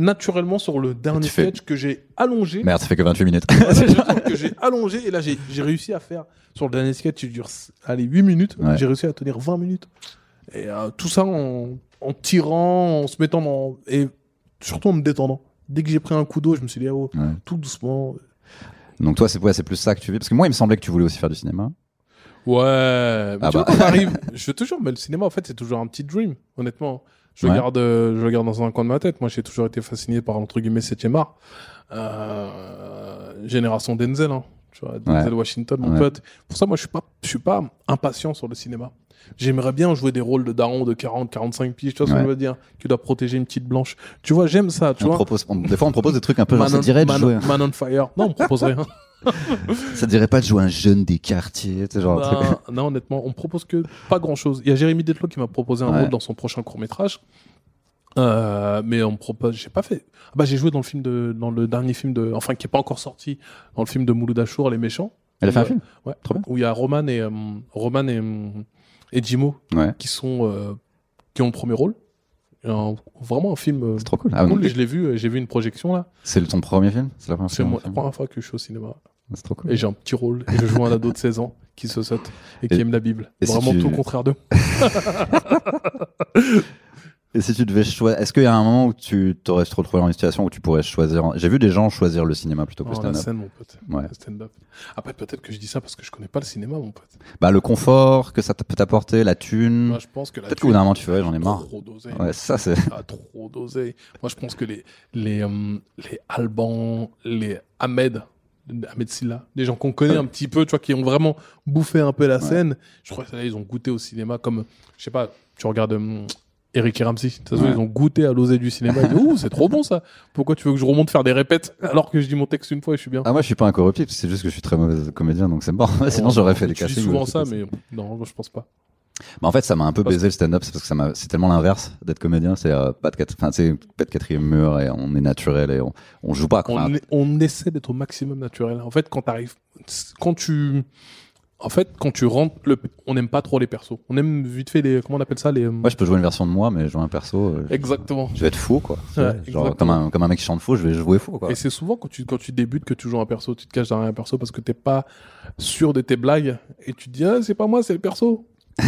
naturellement sur le dernier fais- sketch que j'ai allongé. Merde, ça fait que 28 minutes. <laughs> Que j'ai allongé et là j'ai réussi à faire sur le dernier sketch qui dure allez 8 minutes Ouais. j'ai réussi à tenir 20 minutes et euh, tout ça en, en tirant en se mettant dans et surtout en me détendant dès que j'ai pris un coup d'eau je me suis dit ah, oh, Ouais. tout doucement Donc toi, c'est ouais, c'est plus ça que tu vis. Parce que moi, il me semblait que tu voulais aussi faire du cinéma. ouais mais Ah tu vois bah. quand t'arrives <laughs> je te jure mais le cinéma en fait c'est toujours un petit dream honnêtement je Ouais. garde je garde dans un coin de ma tête. Moi j'ai toujours été fasciné par entre guillemets 7 art. Euh, génération Denzel hein. tu vois Denzel Washington mon Ouais. pote. Pour ça moi je suis pas je suis pas impatient sur le cinéma. J'aimerais bien jouer des rôles de daron de 40 45 piges tu vois ce que je veux dire qui doit protéger une petite blanche. Tu vois j'aime ça tu On vois. propose, on- des fois, on propose des trucs un peu Man on, de Man- on Fire. Non on propose rien <laughs> <laughs> Ça dirait pas de jouer un jeune des quartiers, sais, genre un truc. Ben, non, honnêtement, on propose que pas grand chose. Il y a Jérémy Detlo qui m'a proposé un Ouais. rôle dans son prochain court métrage. Euh, mais on me propose, j'ai pas fait. Ah Bah, j'ai joué dans le film de, dans le dernier film de, enfin, qui est pas encore sorti, dans le film de Mouloud Achour, Les Méchants. Elle a fait un Ouais. film Ouais. Trop bien. Où il y a Roman et, euh, Roman et, euh, et Jimo Ouais. qui sont, euh, qui ont le premier rôle. Un- vraiment un film. euh, C'est trop cool. Ah, cool. Je l'ai vu, euh, j'ai vu une projection là. c'est ton premier film? C'est la première C'est fois que tu la fais un première fois que je suis au cinéma. film C'est trop cool. Et j'ai un petit rôle. Et je joue un ado de 16 ans qui se saute et qui Et- aime la Bible. si Vraiment tu- tout le contraire d'eux. <laughs> Et si tu devais choisir, est-ce qu'il y a un moment où tu t'aurais te retrouvé dans une situation où tu pourrais choisir J'ai vu des gens choisir le cinéma plutôt que le Oh, la stand-up. scène, mon pote. Ouais. Le stand-up. Après, peut-être que je dis ça parce que je connais pas le cinéma, mon pote. Bah le confort que ça peut t'apporter, la thune. Moi, je pense que la Peut-être qu'au bout d'un moment tu ouais, j'en ai marre. Trop dosé. Ouais, ça c'est. Ah, trop dosé. Moi, je pense que les, les, euh, les Alban, les Ahmed, Ahmed Silla, des gens qu'on connaît un petit peu, tu vois, qui ont vraiment bouffé un peu la scène, je crois que là, ils ont goûté au cinéma comme, je sais pas, tu regardes hum, Eric et Ramsey, Ouais. ils ont goûté à l'osé du cinéma. Ils disent, Ouh, c'est trop bon ça. Pourquoi tu veux que je remonte faire des répètes alors que je dis mon texte une fois et je suis bien? Ah moi je suis pas incorruptible, c'est juste que je suis très mauvais comédien donc c'est mort. <laughs> Sinon j'aurais fait dis castings. souvent ou des ça, mais non, moi, je pense pas. En fait, ça m'a un peu Parce baisé le stand-up, c'est parce que ça m'a, c'est tellement l'inverse d'être comédien, c'est euh, pas de quatre, enfin, c'est pas de quatrième mur et on est naturel et on, on joue pas. quoi. on, on essaie d'être au maximum naturel. En fait, quand t'arrives, quand tu, en fait, quand tu rentres, le, on n'aime pas trop les persos. On aime vite fait les, comment on appelle ça, les. Moi, je peux jouer une version de moi, mais jouer un perso, euh, Exactement. je vais être fou, quoi. Ouais, Genre, comme un, comme un mec qui chante fou, je vais jouer fou, quoi. Et c'est souvent quand tu, quand tu débutes que tu joues un perso, tu te caches derrière un perso parce que t'es pas sûr de tes blagues et tu te dis, ah, c'est pas moi, c'est le perso. <laughs>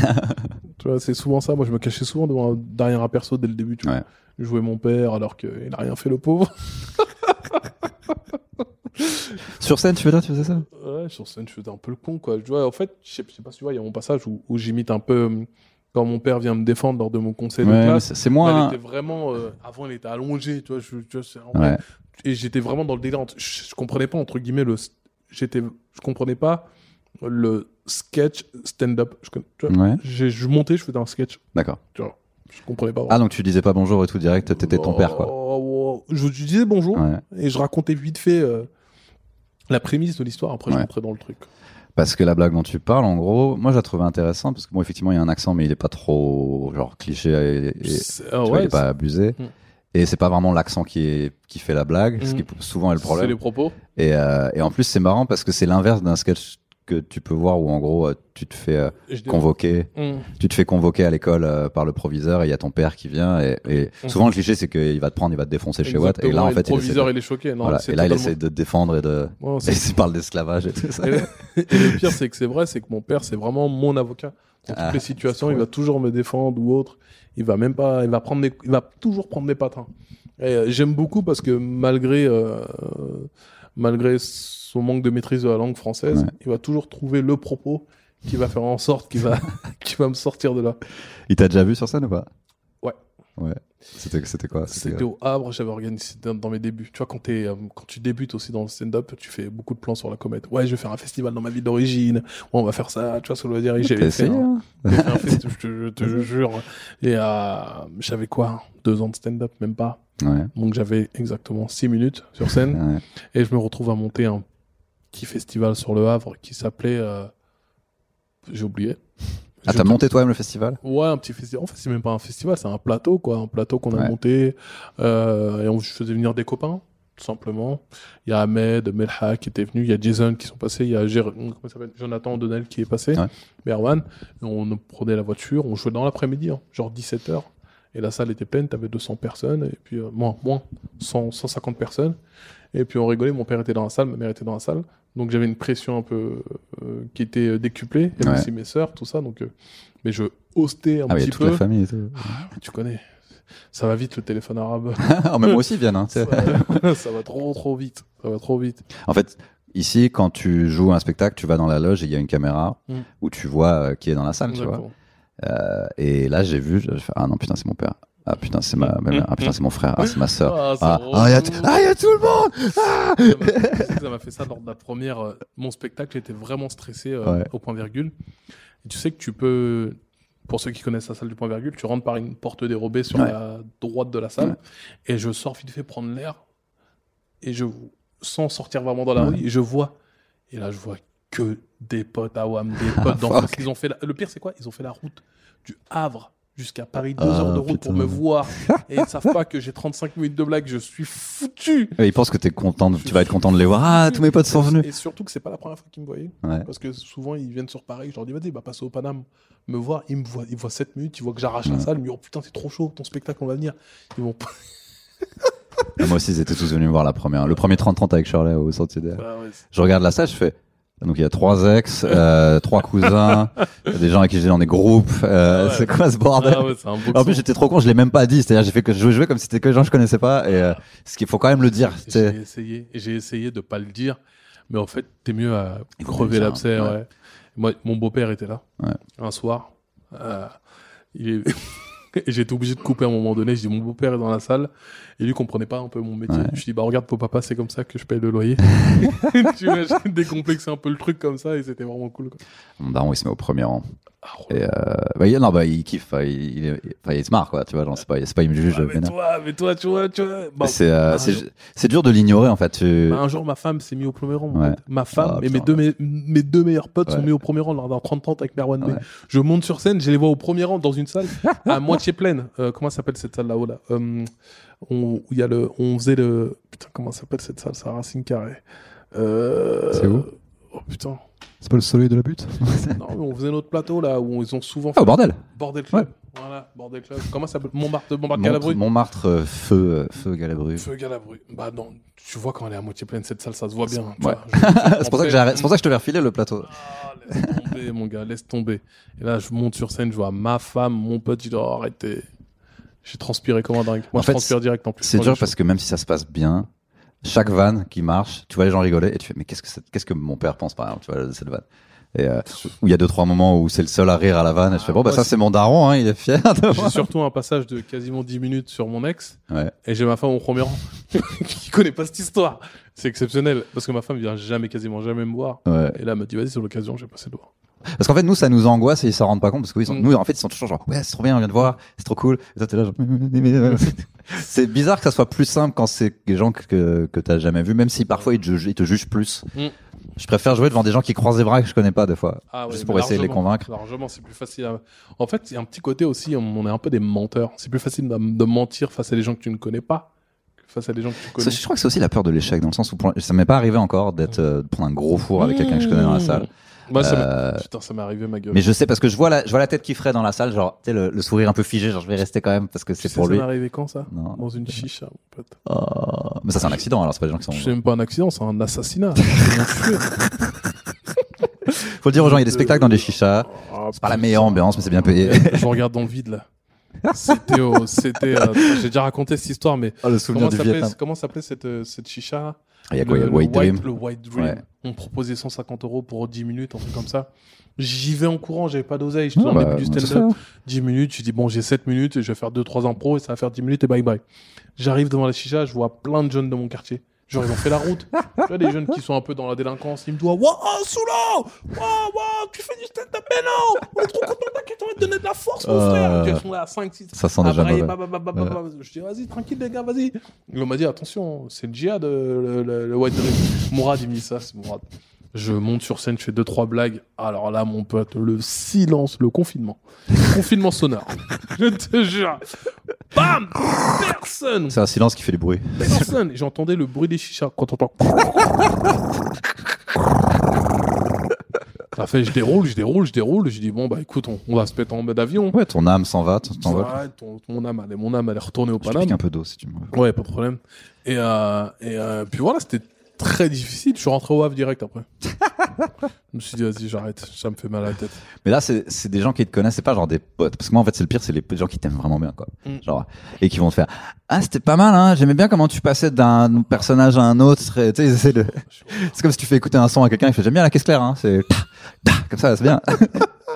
tu vois, c'est souvent ça. Moi, je me cachais souvent devant, derrière un perso dès le début. Tu vois. Ouais. Jouais mon père alors qu'il a rien fait, le pauvre. <laughs> Sur scène, tu veux dire, tu faisais ça? Ouais, sur scène, je faisais un peu le con, quoi. Je vois, en fait, je sais, je sais pas si tu vois, il y a mon passage où, où j'imite un peu euh, quand mon père vient me défendre lors de mon conseil de Ouais, classe. c'est Là, moins. il était vraiment. euh, avant, il était allongé, tu vois. Je, tu vois, Ouais. et j'étais vraiment dans le délire. Je, je comprenais pas entre guillemets le. J'étais, je comprenais pas le sketch stand-up. Je, Ouais. je montais, je faisais un sketch. D'accord. Je comprenais pas. Ah, donc tu disais pas bonjour et tout direct, t'étais ton père, quoi. Oh, oh, Je, je disais bonjour Ouais. et je racontais vite fait euh, la prémisse de l'histoire. Après, je Ouais. rentrais dans le truc. Parce que la blague dont tu parles, en gros, moi, je la trouvais intéressante parce que bon, effectivement, il y a un accent, mais il est pas trop, genre, cliché et, C'est- ah vois, il est pas abusé. Mm. Et c'est pas vraiment l'accent qui est, qui fait la blague, ce qui souvent est le c'est problème. les propos. Et, euh, et en plus, c'est marrant parce que c'est l'inverse d'un sketch que tu peux voir où en gros euh, tu te fais euh, convoquer, Hum. tu te fais convoquer à l'école euh, par le proviseur et il y a ton père qui vient et, et Mhm. souvent le cliché c'est qu'il va te prendre, il va te défoncer chez Watt et là en le fait il essaie, proviseur, de, il est choqué. Non, voilà, c'est et là il essaie de te défendre et de et <laughs> il parle d'esclavage et tout ça. Et le, et le pire, c'est que c'est vrai, c'est que mon père, c'est vraiment mon avocat. Dans toutes Ah, les situations, il va toujours me défendre ou autre. Il va même pas, il va prendre il va toujours prendre mes patins. Et euh, j'aime beaucoup parce que malgré, euh, malgré son manque de maîtrise de la langue française, Ouais. il va toujours trouver le propos qui va faire en sorte qu'il va, <laughs> qui va me sortir de là. Il t'a déjà vu sur scène ou pas? Ouais. Ouais. C'était quoi? C'était- au Havre, j'avais organisé dans, dans mes débuts. Tu vois, quand, t'es, euh, quand tu débutes aussi dans le stand-up, tu fais beaucoup de plans sur la comète. Ouais, je vais faire un festival dans ma ville d'origine. Ouais, on va faire ça. Tu vois ce que je veux dire? J'avais fait hein? Fait un festi- je te, je te <laughs> jure. Et euh, j'avais quoi? Deux ans de stand-up, même pas. Ouais. Donc j'avais exactement six minutes sur scène. ouais. et je me retrouve à monter un petit festival sur le Havre qui s'appelait. euh, J'ai oublié. Ah, t'as monté toi-même le festival? Ouais, un petit festival. En fait, c'est même pas un festival, c'est un plateau, quoi. Un plateau qu'on a monté. Euh, et on je faisais venir des copains, tout simplement. Il y a Ahmed, Melha qui était venu. Il y a Jason qui sont passés. Il y a Gér- Jonathan O'Donnell qui est passé. Ouais. Berwan. On prenait la voiture. On jouait dans l'après-midi, hein, genre 17h. Et la salle était pleine. T'avais 200 personnes. Et puis, euh, moins, moins, 100, 150 personnes. Et puis, on rigolait. Mon père était dans la salle. Ma mère était dans la salle. Donc, j'avais une pression un peu euh, qui était euh, décuplée. Il y avait Ouais. aussi mes sœurs, tout ça. Donc, euh, mais je hostais un Ah, mais petit a toute peu. la famille et tout. Tu connais. Ça va vite le téléphone arabe. <laughs> Ah, même moi aussi viennent. Hein, ça, ça va trop trop vite. Ça va trop vite. En fait, ici, quand tu joues un spectacle, tu vas dans la loge et il y a une caméra Mm. où tu vois euh, qui est dans la salle, tu vois. Et là, j'ai vu, j'ai fait, ah non, putain, c'est mon père. Ah putain, c'est ma. Ah putain, c'est mon frère. Ah, c'est ma sœur. Ah, Ah, ah, y, a t- ah, y a tout le monde Ah Ça m'a- ça m'a fait ça lors de la première. euh, mon spectacle, j'étais vraiment stressé euh, Ouais. au point virgule. Et tu sais que tu peux, pour ceux qui connaissent la salle du point virgule, tu rentres par une porte dérobée sur Ouais. la droite de la salle. Ouais. Et je sors vite fait prendre l'air. Et je, sans sortir vraiment dans la Ouais. rue, et je vois. Et là, je vois que des potes à Wam, des potes Ah, d'enfance. fuck. Ils ont fait la- Le pire, c'est quoi? Ils ont fait la route du Havre jusqu'à Paris, deux Ah, heures de route putain. pour me voir. et ils savent pas que j'ai 35 minutes de blague. Je suis foutu. Et Ils pensent que t'es content, de- tu vas être content de les voir. Ah, tous mes potes sont venus. Et surtout que c'est pas la première fois qu'ils me voyaient. Ouais. Parce que souvent, ils viennent sur Paris. Je leur dis, vas-y, bah, passe au Paname. Me voir, ils me voient, ils voient 7 minutes, ils voient que j'arrache la salle. Ils me disent, oh putain, c'est trop chaud, ton spectacle, on va venir. Ils vont Ah, Moi aussi, ils étaient tous venus me voir la première. Le premier 30-30 avec Shirley au Sentier. Bah ouais, Je regarde la salle, je fais, Donc il y a trois ex, euh, trois cousins, <laughs> des gens avec qui j'étais dans des groupes. Euh, Ah ouais. C'est quoi ce bordel Ah ouais, En plus, j'étais trop con, je l'ai même pas dit. C'est-à-dire, j'ai fait que je jouais comme si c'était que des gens que je connaissais pas. Et euh, ce qu'il faut quand même le dire. J'ai essayé, j'ai essayé de pas le dire, mais en fait, t'es mieux à crever l'abcès. ouais. Ouais. Moi, mon beau-père était là un soir. Euh, il est... <laughs> j'étais obligé de couper à un moment donné. Je dis mon beau-père est dans la salle et lui comprenait pas un peu mon métier. Ouais. Je dis bah regarde pour papa, c'est comme ça que je paye le loyer. <laughs> <laughs> tu vois, j'ai décomplexé un peu le truc comme ça et c'était vraiment cool. Quoi. Mon daron, il se met au premier rang. Ah, Et euh, bah, il, non, bah, il kiffe. Il, se marre, quoi. Tu vois, genre, c'est pas, c'est pas, il me juge. Ah, mais vénère. toi, mais toi, tu vois, tu vois. Bah, c'est, euh, un c'est, dur de l'ignorer, en fait. Tu... bah, un jour, ma femme s'est mise au premier rang. en Ouais. fait. Ma femme Ah, et mes deux, mes, mes deux meilleurs potes sont mis au premier rang lors d'un 30-30 avec Merwan. Ouais. Je monte sur scène, je les vois au premier rang dans une salle à moitié pleine. Euh, comment s'appelle cette salle là-haut là? On, où il y a le, on faisait le. Putain, comment ça s'appelle cette salle à Racine Carré. Euh, C'est où? Oh putain. C'est pas le soleil de la butte? <laughs> Non, mais on faisait notre plateau là où ils ont souvent Ah, fait. au bordel Bordel Club. Voilà, Bordel Club. Comment ça s'appelle? Montmartre, Montmartre Galabru. Montmartre, euh, feu, euh, feu Galabru. Feu Galabru. Bah non, tu vois quand elle est à moitié pleine cette salle, ça se voit bien. Ouais. <laughs> c'est pour ça c'est pour ça que je te l'ai refilé le plateau. Ah, laisse tomber, mon gars, laisse tomber. Et là, je monte sur scène, je vois ma femme, mon pote, je dis, oh, arrêtez. J'ai transpiré comme un dingue. Moi, En je fait, transpire direct en plus. C'est dur parce que même si ça se passe bien, chaque vanne qui marche, tu vois les gens rigoler et tu fais mais qu'est-ce que qu'est-ce que mon père pense par exemple, tu vois de cette vanne. Et euh, où il y a deux trois moments où c'est le seul à rire à la vanne et je fais Ah, bon bah moi, ça c'est- mon daron hein, il est fier J'ai surtout un passage de quasiment 10 minutes sur mon ex Ouais. et j'ai ma femme au premier rang <laughs> qui connaît pas cette histoire. C'est exceptionnel parce que ma femme vient jamais, quasiment jamais me voir. Ouais. Et là, elle me dit, vas-y, sur l'occasion, j'ai passé le doigt. Parce qu'en fait nous ça nous angoisse et ils s'en rendent pas compte parce que oui, sont- Mm. nous en fait ils sont toujours genre ouais c'est trop bien on vient de voir c'est trop cool et toi t'es là genre <laughs> c'est bizarre que ça soit plus simple quand c'est des gens que que, t'as jamais vu même si parfois ils te, jugent- ils te jugent plus. Mm. Je préfère jouer devant des gens qui croisent les bras que je connais pas des fois Ah ouais, juste pour essayer de les convaincre. Largement, c'est plus facile. à- En fait, il y a un petit côté aussi, on est un peu des menteurs. C'est plus facile de, mentir face à des gens que tu ne connais pas que face à des gens que tu connais. je crois que c'est aussi la peur de l'échec, dans le sens où pour- ça m'est pas arrivé encore d'être euh, de prendre un gros four avec quelqu'un que je connais dans la salle. Moi, ça m'est- Euh, Putain, ça m'est arrivé, ma gueule. Mais je sais parce que je vois la, je vois la tête qui ferait dans la salle, genre tu sais le, le sourire un peu figé, genre je vais rester quand même parce que c'est pour ça lui. m'est arrivé quand, ça Non. Dans une chicha, mon pote. Oh. Mais ça c'est un accident, alors c'est pas des gens qui sont. C'est même pas un accident, c'est un assassinat. <laughs> <laughs> Faut le dire aux gens, il y a des spectacles dans des chichas. Ah, C'est pas la meilleure ambiance, mais c'est bien payé. <laughs> Je regarde dans le vide, là. C'était euh, j'ai déjà raconté cette histoire, mais Oh, le comment souvenir s'appelait, Vietnam. comment s'appelait cette, euh, cette chicha Il y a quoi Il y a le White Dream. Le White Dream. Ouais. On proposait 150 euros pour 10 minutes, un truc comme ça. J'y vais en courant, j'avais pas d'oseille. Dans Ah, le bah, début du stand-up. ça. 10 minutes, je dis bon, j'ai 7 minutes, je vais faire 2-3 impros et ça va faire 10 minutes et bye bye. J'arrive devant la chicha, je vois plein de jeunes de mon quartier. Genre, ils ont fait la route. tu vois, des jeunes qui sont un peu dans la délinquance. Ils me disent Waouh, Soula Waouh, waouh, tu fais du stand-up, mais non On est trop content que tu vas te donner de la force, mon Euh, frère. Ils sont là à 5, 6. Ça sent déjà mauvais. Je dis, vas-y, tranquille, les gars, vas-y. Il m'a dit, attention, c'est le djihad, le, le, le White Dream. Mourad, il me dit ça, c'est Mourad. Je monte sur scène, je fais deux, trois blagues. Alors là, mon pote, le silence, le confinement. <laughs> confinement sonore. <laughs> Je te jure. Bam Personne C'est un silence qui fait du bruit. Personne J'entendais le bruit des chichas quand t'entends. Ça fait, je déroule, je déroule, je déroule. Je dis, bon, bah écoute, on, on va se mettre en mode avion. Ouais, ton âme s'en va, t'envoles. Ouais, ton, âme, elle, est- mon âme, elle est retournée au Je Paname. pique un peu d'eau si tu me. Ouais, pas de problème. Et, euh, et euh, puis voilà, c'était très difficile. Je suis rentré au Havre direct après. <laughs> je me suis dit, vas-y, j'arrête. Ça me fait mal à la tête. Mais là, c'est c'est des gens qui te connaissent, c'est pas genre des potes. Parce que moi, en fait, c'est le pire, c'est les gens qui t'aiment vraiment bien, quoi. Mm. Genre, et qui vont te faire Ah, c'était pas mal, hein. J'aimais bien comment tu passais d'un personnage à un autre. Tu sais, <laughs> c'est le- comme si tu fais écouter un son à quelqu'un, il fait J'aime bien la caisse claire, hein. C'est <laughs> comme ça, c'est bien.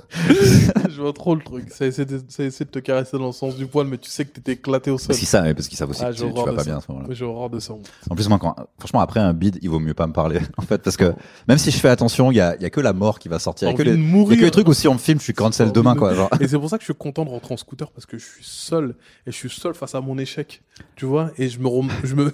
<laughs> je vois trop le truc. Ça essaie, de, ça essaie de te caresser dans le sens du poil, mais tu sais que t'étais éclaté au sol. Qu'ils savent, parce qu'ils savent aussi Ah, que tu, vas pas ça. bien à ce moment-là. J'ai horreur de ça. En plus, moi, quand, franchement, après un bid, il vaut mieux pas me parler, <laughs> en fait, parce que même si je fais attention, il y a, il y a que la mort qui va sortir. Il y a que les, y a mourir. que les trucs où si on me filme, je suis cancel demain, de- quoi. Genre. Et c'est pour ça que je suis content de rentrer en scooter parce que je suis seul et je suis seul face à mon échec, tu vois. Et je me, rem- je me,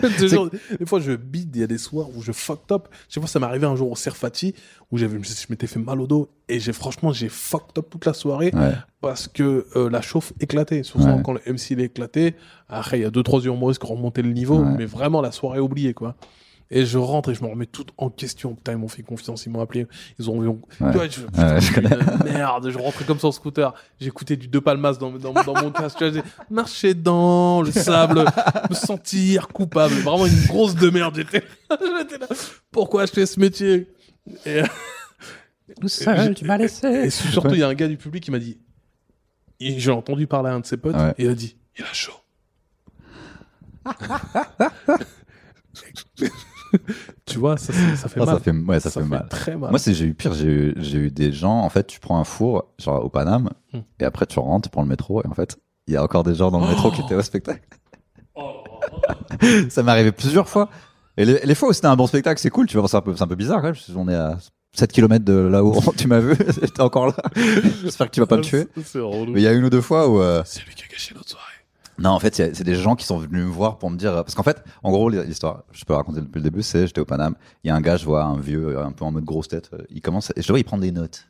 des fois je bide, il y a des soirs où je fucked up. Je sais pas, ça m'est arrivé un jour au Serfati où j'avais, je m'étais fait mal au dos et j'ai franchement j'ai fucked up toute la soirée Ouais. parce que euh, la chauffe éclatait. Surtout Ouais. quand le MC il est éclaté. Après il y a deux trois humoristes qui ont remonté le niveau, Ouais. mais vraiment la soirée oubliée quoi. Et je rentre et je me remets tout en question. Putain, ils m'ont fait confiance, ils m'ont appelé. Ils ont vu. Ouais. Je, putain, je merde. Je rentrais comme ça en scooter. J'écoutais du De Palmas dans, dans, dans mon casque. Tu vois, marché dans le sable, <laughs> me sentir coupable. Vraiment une grosse de merde. J'étais là. <laughs> Pourquoi je fais ce métier? Et, Tout seul, tu m'as laissé. et surtout, il y a un gars du public qui m'a dit, j'ai entendu parler à un de ses potes, Ouais. et il a dit, il a chaud. <laughs> <laughs> tu vois, ça, fait Ah, mal. ça fait, ouais, ça, fait, mal. très mal. Moi, j'ai eu pire. J'ai eu, eu des gens. En fait, tu prends un four, genre au Paname, Hmm. et après tu rentres, tu prends le métro, et en fait, il y a encore des gens dans le métro qui étaient au spectacle. <laughs> ça m'est arrivé plusieurs fois. Et les, les fois où c'était un bon spectacle, c'est cool. Tu vois, c'est un peu, un peu bizarre quand même. qu'on est à 7 km de là où <laughs> tu m'as vu. J'étais encore là. J'espère que tu vas pas me tuer. Mais il y a une ou deux fois où. euh, C'est lui qui a gâché notre soirée. Non, en fait, c'est des gens qui sont venus me voir pour me dire. Parce qu'en fait, en gros, l'histoire, je peux la raconter depuis le début, c'est j'étais au Paname, il y a un gars, je vois un vieux, un peu en mode grosse tête, euh, il commence, et je vois, il prend des notes.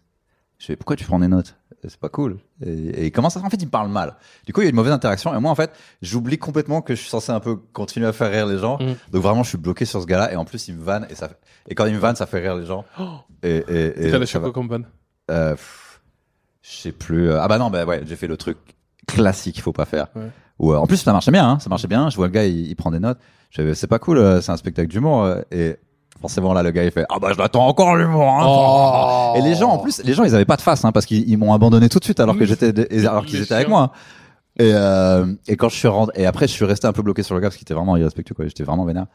Je fais, pourquoi tu prends des notes? C'est pas cool. Et, et il commence à, en fait, il me parle mal. Du coup, il y a une mauvaise interaction, et moi, en fait, j'oublie complètement que je suis censé un peu continuer à faire rire les gens. Mm. Donc vraiment, je suis bloqué sur ce gars-là, et en plus, il me vanne, et ça, fait- et quand il me vanne, ça fait rire les gens. Et, et, et ça va. quoi comme van Euh, je sais plus. euh, Ah bah non, bah ouais, j'ai fait le truc classique qu'il faut pas faire. Ouais. Ou euh, en plus ça marchait bien, hein, ça marchait bien. Je vois le gars, il, il prend des notes. Je fais, c'est pas cool, euh, c'est un spectacle d'humour. euh, et forcément là, le gars il fait, ah bah je l'attends encore l'humour. Hein, Oh. Et les gens, en plus, les gens, ils avaient pas de face, hein, parce qu'ils ils m'ont abandonné tout de suite alors que j'étais, alors qu'ils étaient avec moi. hein. Et, euh, et quand je suis rentré, et après je suis resté un peu bloqué sur le gars parce qu'il était vraiment irrespectueux, quoi. J'étais vraiment vénère.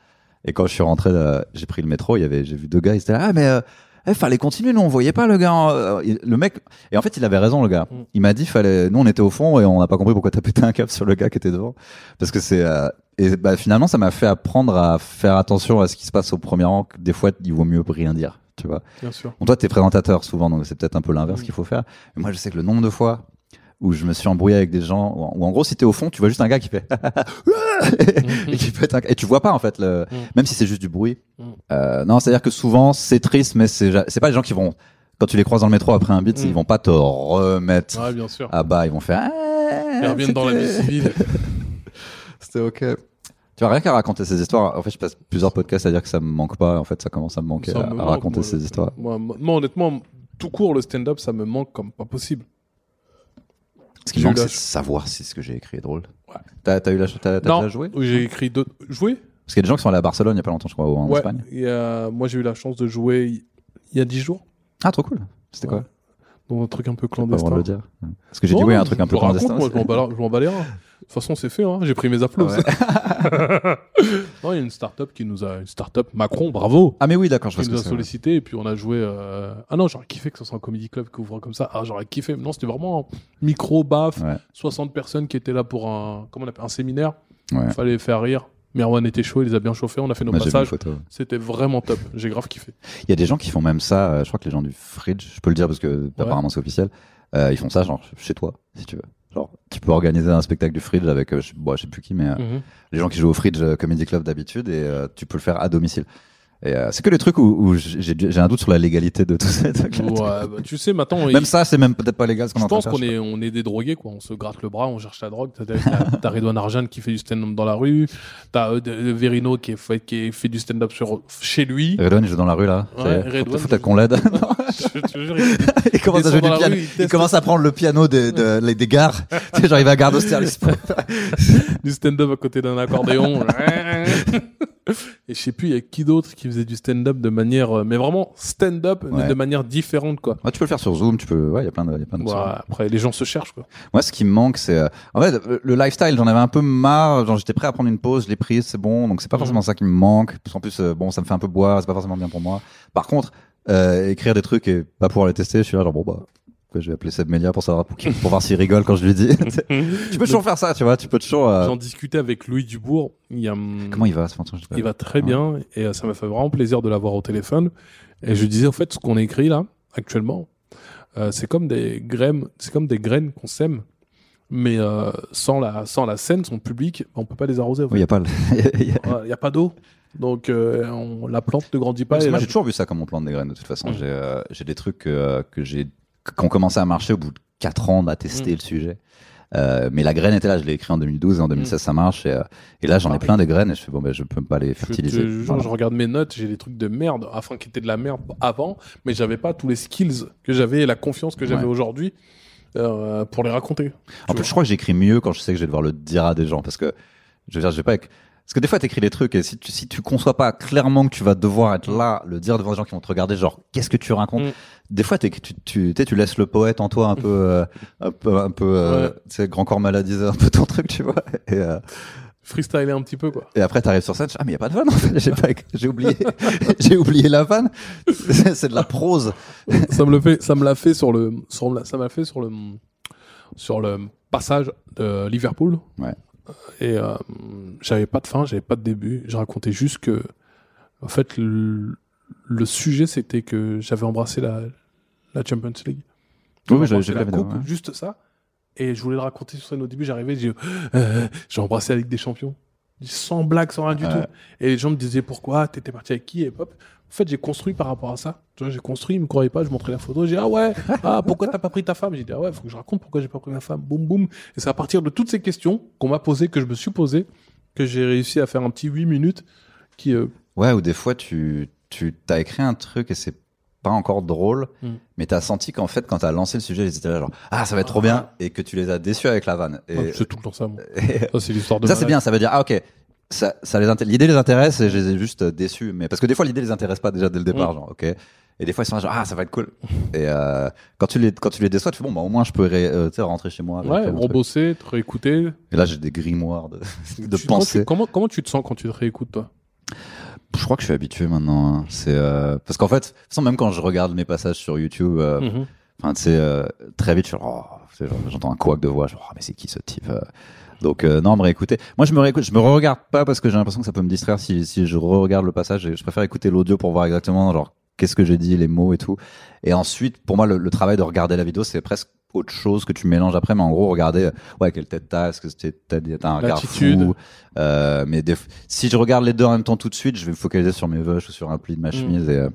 Et quand je suis rentré, j'ai pris le métro, il y avait, j'ai vu deux gars, ils étaient là, ah mais euh, eh, fallait continuer, nous on voyait pas le gars. euh, il- le mec, et en fait il avait raison le gars. Mm. Il m'a dit, fallait, nous on était au fond et on n'a pas compris pourquoi t'as pété un câble sur le gars qui était devant, parce que c'est, euh, et bah, finalement ça m'a fait apprendre à faire attention à ce qui se passe au premier rang. que Des fois il vaut mieux rien dire, tu vois. Bien sûr. Bon, toi, t'es présentateur souvent, donc c'est peut-être un peu l'inverse Mm. qu'il faut faire. Mais moi, je sais que le nombre de fois où je me suis embrouillé avec des gens, où, où en gros, si t'es au fond, tu vois juste un gars qui fait <laughs> et qui pète un- et tu vois pas en fait, le... Mm. même si c'est juste du bruit. Mm. Euh, non, c'est à dire que souvent c'est triste, mais c'est c'est pas les gens qui vont quand tu les croises dans le métro après un beat, Mm. ils vont pas te remettre Ouais, bien sûr. à bas, ils vont faire. Ils reviennent dans la vie c'était- civile. <laughs> C'était ok. Tu vois, rien qu'à raconter ces histoires. En fait, je passe plusieurs podcasts à dire que ça me manque pas. En fait, ça commence à me manquer Ça à, me à manque, raconter moi. ces histoires. Moi, moi, moi, honnêtement, tout court, le stand-up, ça me manque comme pas possible. Ce qui manque, la c'est savoir si ce que j'ai écrit est drôle. Ouais. T'as t'as eu la t'as t'as non, déjà joué? oui, j'ai écrit deux. Jouer Parce qu'il y a des gens qui sont allés à Barcelone il y a pas longtemps, je crois, ou en Ouais. Espagne. Et, euh, moi, j'ai eu la chance de jouer il- y a dix jours Ah, trop cool. C'était Ouais. quoi dans un truc un peu Pas clandestin. de le dire. Parce que j'ai Non, dit oui, un truc un peu raconte, clandestin. Moi, je m'en bats, les reins. De toute façon, c'est fait. Hein. J'ai pris mes applaudissements. <laughs> non, il y a une start-up qui nous a. Une start-up Macron, bravo Ah mais oui, d'accord, je vois qui nous a sollicité et puis on a joué. euh, Ah non, j'aurais kiffé que ce soit un comedy club qui ouvre comme ça. Ah, j'aurais kiffé. Mais non, c'était vraiment micro, baf, Ouais, 60 personnes qui étaient là pour un. Comment on appelle Un séminaire. ouais. Il fallait faire rire. Merwan était chaud, il les a bien chauffés. On a fait nos une passages. C'était vraiment top. J'ai grave kiffé. Il y a des gens qui font même ça. euh, Je crois que les gens du Fridge, je peux le dire parce que apparemment c'est officiel. euh, ils font ça genre chez toi, si tu veux. Genre, tu peux organiser un spectacle du Fridge avec, euh, je, bon, je sais plus qui, mais euh, Mhm. les gens qui jouent au Fridge euh, Comedy Club d'habitude et tu peux le faire à domicile. Et c'est que les trucs où, où j'ai un doute sur la légalité de tout ça. Ouais, bah, tu sais, maintenant. Même il- ça, c'est même peut-être pas légal ce qu'on Je pense qu'on est, on est des drogués, quoi. On se gratte le bras, on cherche la drogue. T'as, Redouane Arjan qui fait du stand-up dans la rue. T'as Verino qui, est fait, qui fait du stand-up sur, chez lui. Redouane, il joue dans la rue là. Ouais, Redouane, Faut peut-être qu'on l'aide. <laughs> <laughs> <laughs> je te jure, il- <laughs> il commence à jouer du piano. rue, il commence à prendre le piano de, de- les- des gares. <laughs> tu sais, va à Gare d'Austerlitz. du stand-up à côté d'un accordéon. Et je sais plus, il y a qui d'autre qui faisait du stand-up de manière, euh, mais vraiment stand-up, mais Ouais. de manière différente, quoi. Ouais, tu peux le faire sur Zoom, tu peux. Ouais, il y a plein de, y a plein de Ouais, après, les gens se cherchent, quoi. Moi, ce qui me manque, c'est. euh, En fait, le- le lifestyle, j'en avais un peu marre. Genre, j'étais prêt à prendre une pause, je l'ai prise, c'est bon. Donc, c'est pas Mhm. forcément ça qui me manque. Qu'en plus, euh, bon, ça me fait un peu boire, c'est pas forcément bien pour moi. Par contre, euh, écrire des trucs et pas pouvoir les tester, je suis là, genre, bon, bah. je vais appeler Seb Melia pour savoir pour, pour voir s'il rigole quand je lui dis. <laughs> tu peux toujours faire ça, tu vois. Tu peux toujours. euh, J'en discutais avec Louis Dubourg. Il y a, hum, Comment il va, ce pas. Il va très bien et euh, ça m'a fait vraiment plaisir de l'avoir au téléphone. Et je lui disais en fait ce qu'on écrit là actuellement, euh, c'est comme des graines, c'est comme des graines qu'on sème, mais euh, sans la sans la scène, son public, on peut pas les arroser. il y a pas. le- il y a- fait. <laughs> Il y a pas d'eau, donc euh, on, la plante ne grandit pas. Que et moi, la- j'ai toujours vu ça comme on plante des graines, de toute façon. Mm. J'ai euh, j'ai des trucs euh, que j'ai qui ont commencé à marcher au bout de 4 ans à tester Mm. le sujet. Euh, mais la graine était là, je l'ai écrit en 2012 et en 2016 ça marche. Et, et là, j'en ai Pareil. plein des graines et je fais bon, ben, je peux pas les je, te fertiliser. Voilà. je regarde mes notes, j'ai des trucs de merde, afin qui étaient de la merde avant, mais j'avais pas tous les skills que j'avais et la confiance que j'avais Ouais. aujourd'hui euh, pour les raconter. En plus, je crois que j'écris mieux quand je sais que je vais devoir le dire à des gens parce que je veux dire, je vais pas. Parce que des fois, t'écris des trucs et si tu, si tu conçois pas clairement que tu vas devoir être là, le dire devant des gens qui vont te regarder, genre, qu'est-ce que tu racontes Mm. Des fois, t'es- tu, tu, tu, laisses le poète en toi un peu, euh, un peu, un peu, euh, Ouais. tu sais, grand corps maladisé un peu ton truc, tu vois. Et, euh, Freestyler un petit peu, quoi. et après, t'arrives sur scène, tu dis, ah, mais y a pas de vanne, en fait. J'ai pas, j'ai oublié, <laughs> j'ai oublié la vanne. C'est c'est de la prose. ça me le fait, ça me l'a fait sur le, sur la- ça m'a fait sur le, sur le passage de Liverpool. Ouais. Et euh, j'avais pas de fin, j'avais pas de début. Je racontais juste que, en fait, le, le sujet c'était que j'avais embrassé la, la Champions League. Oui, j'ai- la coupe, ouais. juste ça. Et je voulais le raconter sur scène au début. J'arrivais, j'ai, euh, j'ai embrassé la Ligue des Champions, sans blague, sans rien du tout. Et les gens me disaient pourquoi, t'étais parti avec qui? Et hop. En fait, j'ai construit par rapport à ça. Tu vois, j'ai construit, ils me croyaient pas, je montrais la photo, j'ai dit, ah ouais, ah, pourquoi t'as pas pris ta femme? J'ai dit, ah ouais, faut que je raconte pourquoi j'ai pas pris ma femme. Boum, boum. Et c'est à partir de toutes ces questions qu'on m'a posées, que je me suis posé, que j'ai réussi à faire un petit 8 minutes qui, euh, Ouais, ou des fois, tu, tu t'as écrit un truc et c'est pas encore drôle, Mm. mais t'as senti qu'en fait, quand t'as lancé le sujet, ils étaient là genre, ah, ça va être trop bien, et que tu les as déçus avec la vanne. Et, ouais, c'est tout le temps ça, moi. et- <laughs> Ça, c'est l'histoire de ça, c'est bien, ça veut dire, ah, ok, ça, ça les l'idée les intéresse et je les ai juste euh, déçus. Mais parce que des fois, l'idée les intéresse pas déjà dès le départ, genre, ok. Et des fois, ils sont là, genre, ah, ça va être cool. et euh, quand tu les, quand tu les déçois, tu fais, bon, bah, au moins, je peux euh, tu sais, rentrer chez moi. Ouais, rebosser, te réécouter. Et là, j'ai des grimoires de, de Tu- pensée. Comment, comment, tu te sens quand tu te réécoutes, toi? Je crois que je suis habitué maintenant. hein. C'est euh, parce qu'en fait, de toute façon, même quand je regarde mes passages sur YouTube, euh, Mhm. enfin, tu sais, euh, très vite, je suis oh, j'entends un couac de voix, genre, oh, mais c'est qui ce type Donc euh, non, me réécouter. Moi, je me réécoute, je me regarde pas parce que j'ai l'impression que ça peut me distraire si si je re-regarde le passage. Et je préfère écouter l'audio pour voir exactement genre qu'est-ce que j'ai dit, les mots et tout. Et ensuite, pour moi, le, le travail de regarder la vidéo, c'est presque autre chose que tu mélanges après, mais en gros, regarder, euh, ouais, quelle tête t'as, est-ce que t'as t'as un regard fou, euh, mais des si je regarde les deux en même temps tout de suite, je vais me focaliser sur mes vush ou sur un pli de ma chemise et euh,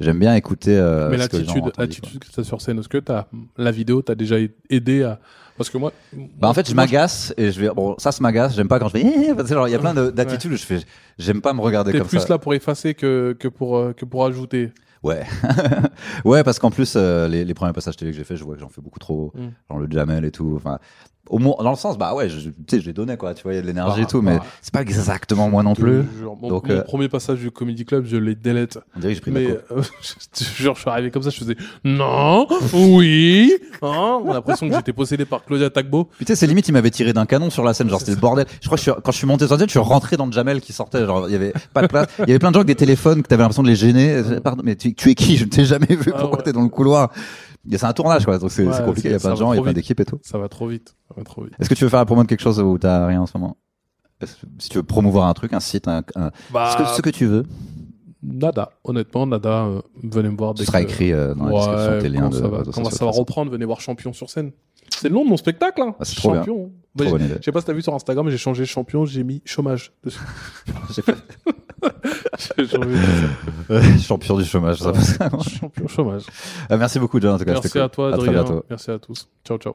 j'aime bien écouter. euh, Mm. Mais l'attitude, l'attitude que tu as sur scène, est-ce que t'as, la vidéo t'a déjà aidé à. Parce que moi. Bah en fait, je m'agace et je vais bon ça se m'agace, j'aime pas quand je fais Eh, parce que genre il y a plein de- d'attitudes où je fais j'aime pas me regarder T'es comme plus ça. là pour effacer que, que, pour, euh, que pour ajouter. Ouais. <laughs> ouais parce qu'en plus euh, les, les premiers passages télé que j'ai fait, je vois que j'en fais beaucoup trop, Mm. genre le Jamel et tout, enfin au moins dans le sens bah ouais, je- tu sais, j'ai donné quoi, tu vois, il y a de l'énergie Bah, et tout mais bah. c'est pas exactement moi non Je plus. jure. Mon, Donc, mon euh, premier passage du Comedy Club, je les délète. On dirait que j'ai la Mais euh, <laughs> je jure, je suis arrivé comme ça, je faisais non, oui, hein. On a l'impression que j'étais possédé par Claudia Tagbo. Puis tu sais, c'est limite, il m'avait tiré d'un canon sur la scène, genre c'était le bordel. Je crois que je suis- quand je suis monté sur scène, je suis rentré dans le Jamel qui sortait, genre il y avait pas de place. Il y avait plein de gens avec des téléphones que t'avais l'impression de les gêner. Pardon, mais tu, tu es qui? Je ne t'ai jamais vu. Ah Pourquoi ouais. t'es dans le couloir? C'est un tournage, quoi. Donc c'est Ouais, compliqué. Il y a plein de gens, il y a plein d'équipes et tout. Ça va trop vite. Est-ce que tu veux faire la promo de quelque chose où t'as rien en ce moment? Si tu veux promouvoir un truc, un site, un, un- Bah, ce, que, ce que tu veux, Nada, honnêtement, nada, euh, venez me voir dès ce sera que- écrit euh, dans la Ouais, description tes liens quand de, ça va, de quand sociaux, ça va de reprendre, venez voir Champion sur scène. C'est le nom de mon spectacle, hein. Ah, c'est trop bien. champion. Trop Bah, je sais pas si t'as vu sur Instagram, j'ai changé champion, j'ai mis chômage dessus. <laughs> J'ai fait- J'ai changé <laughs> Champion du chômage. ça <laughs> champion chômage. Euh, Merci beaucoup, John. En tout cas, Merci à toi, À très Adrien. bientôt. Merci à tous. Ciao, ciao.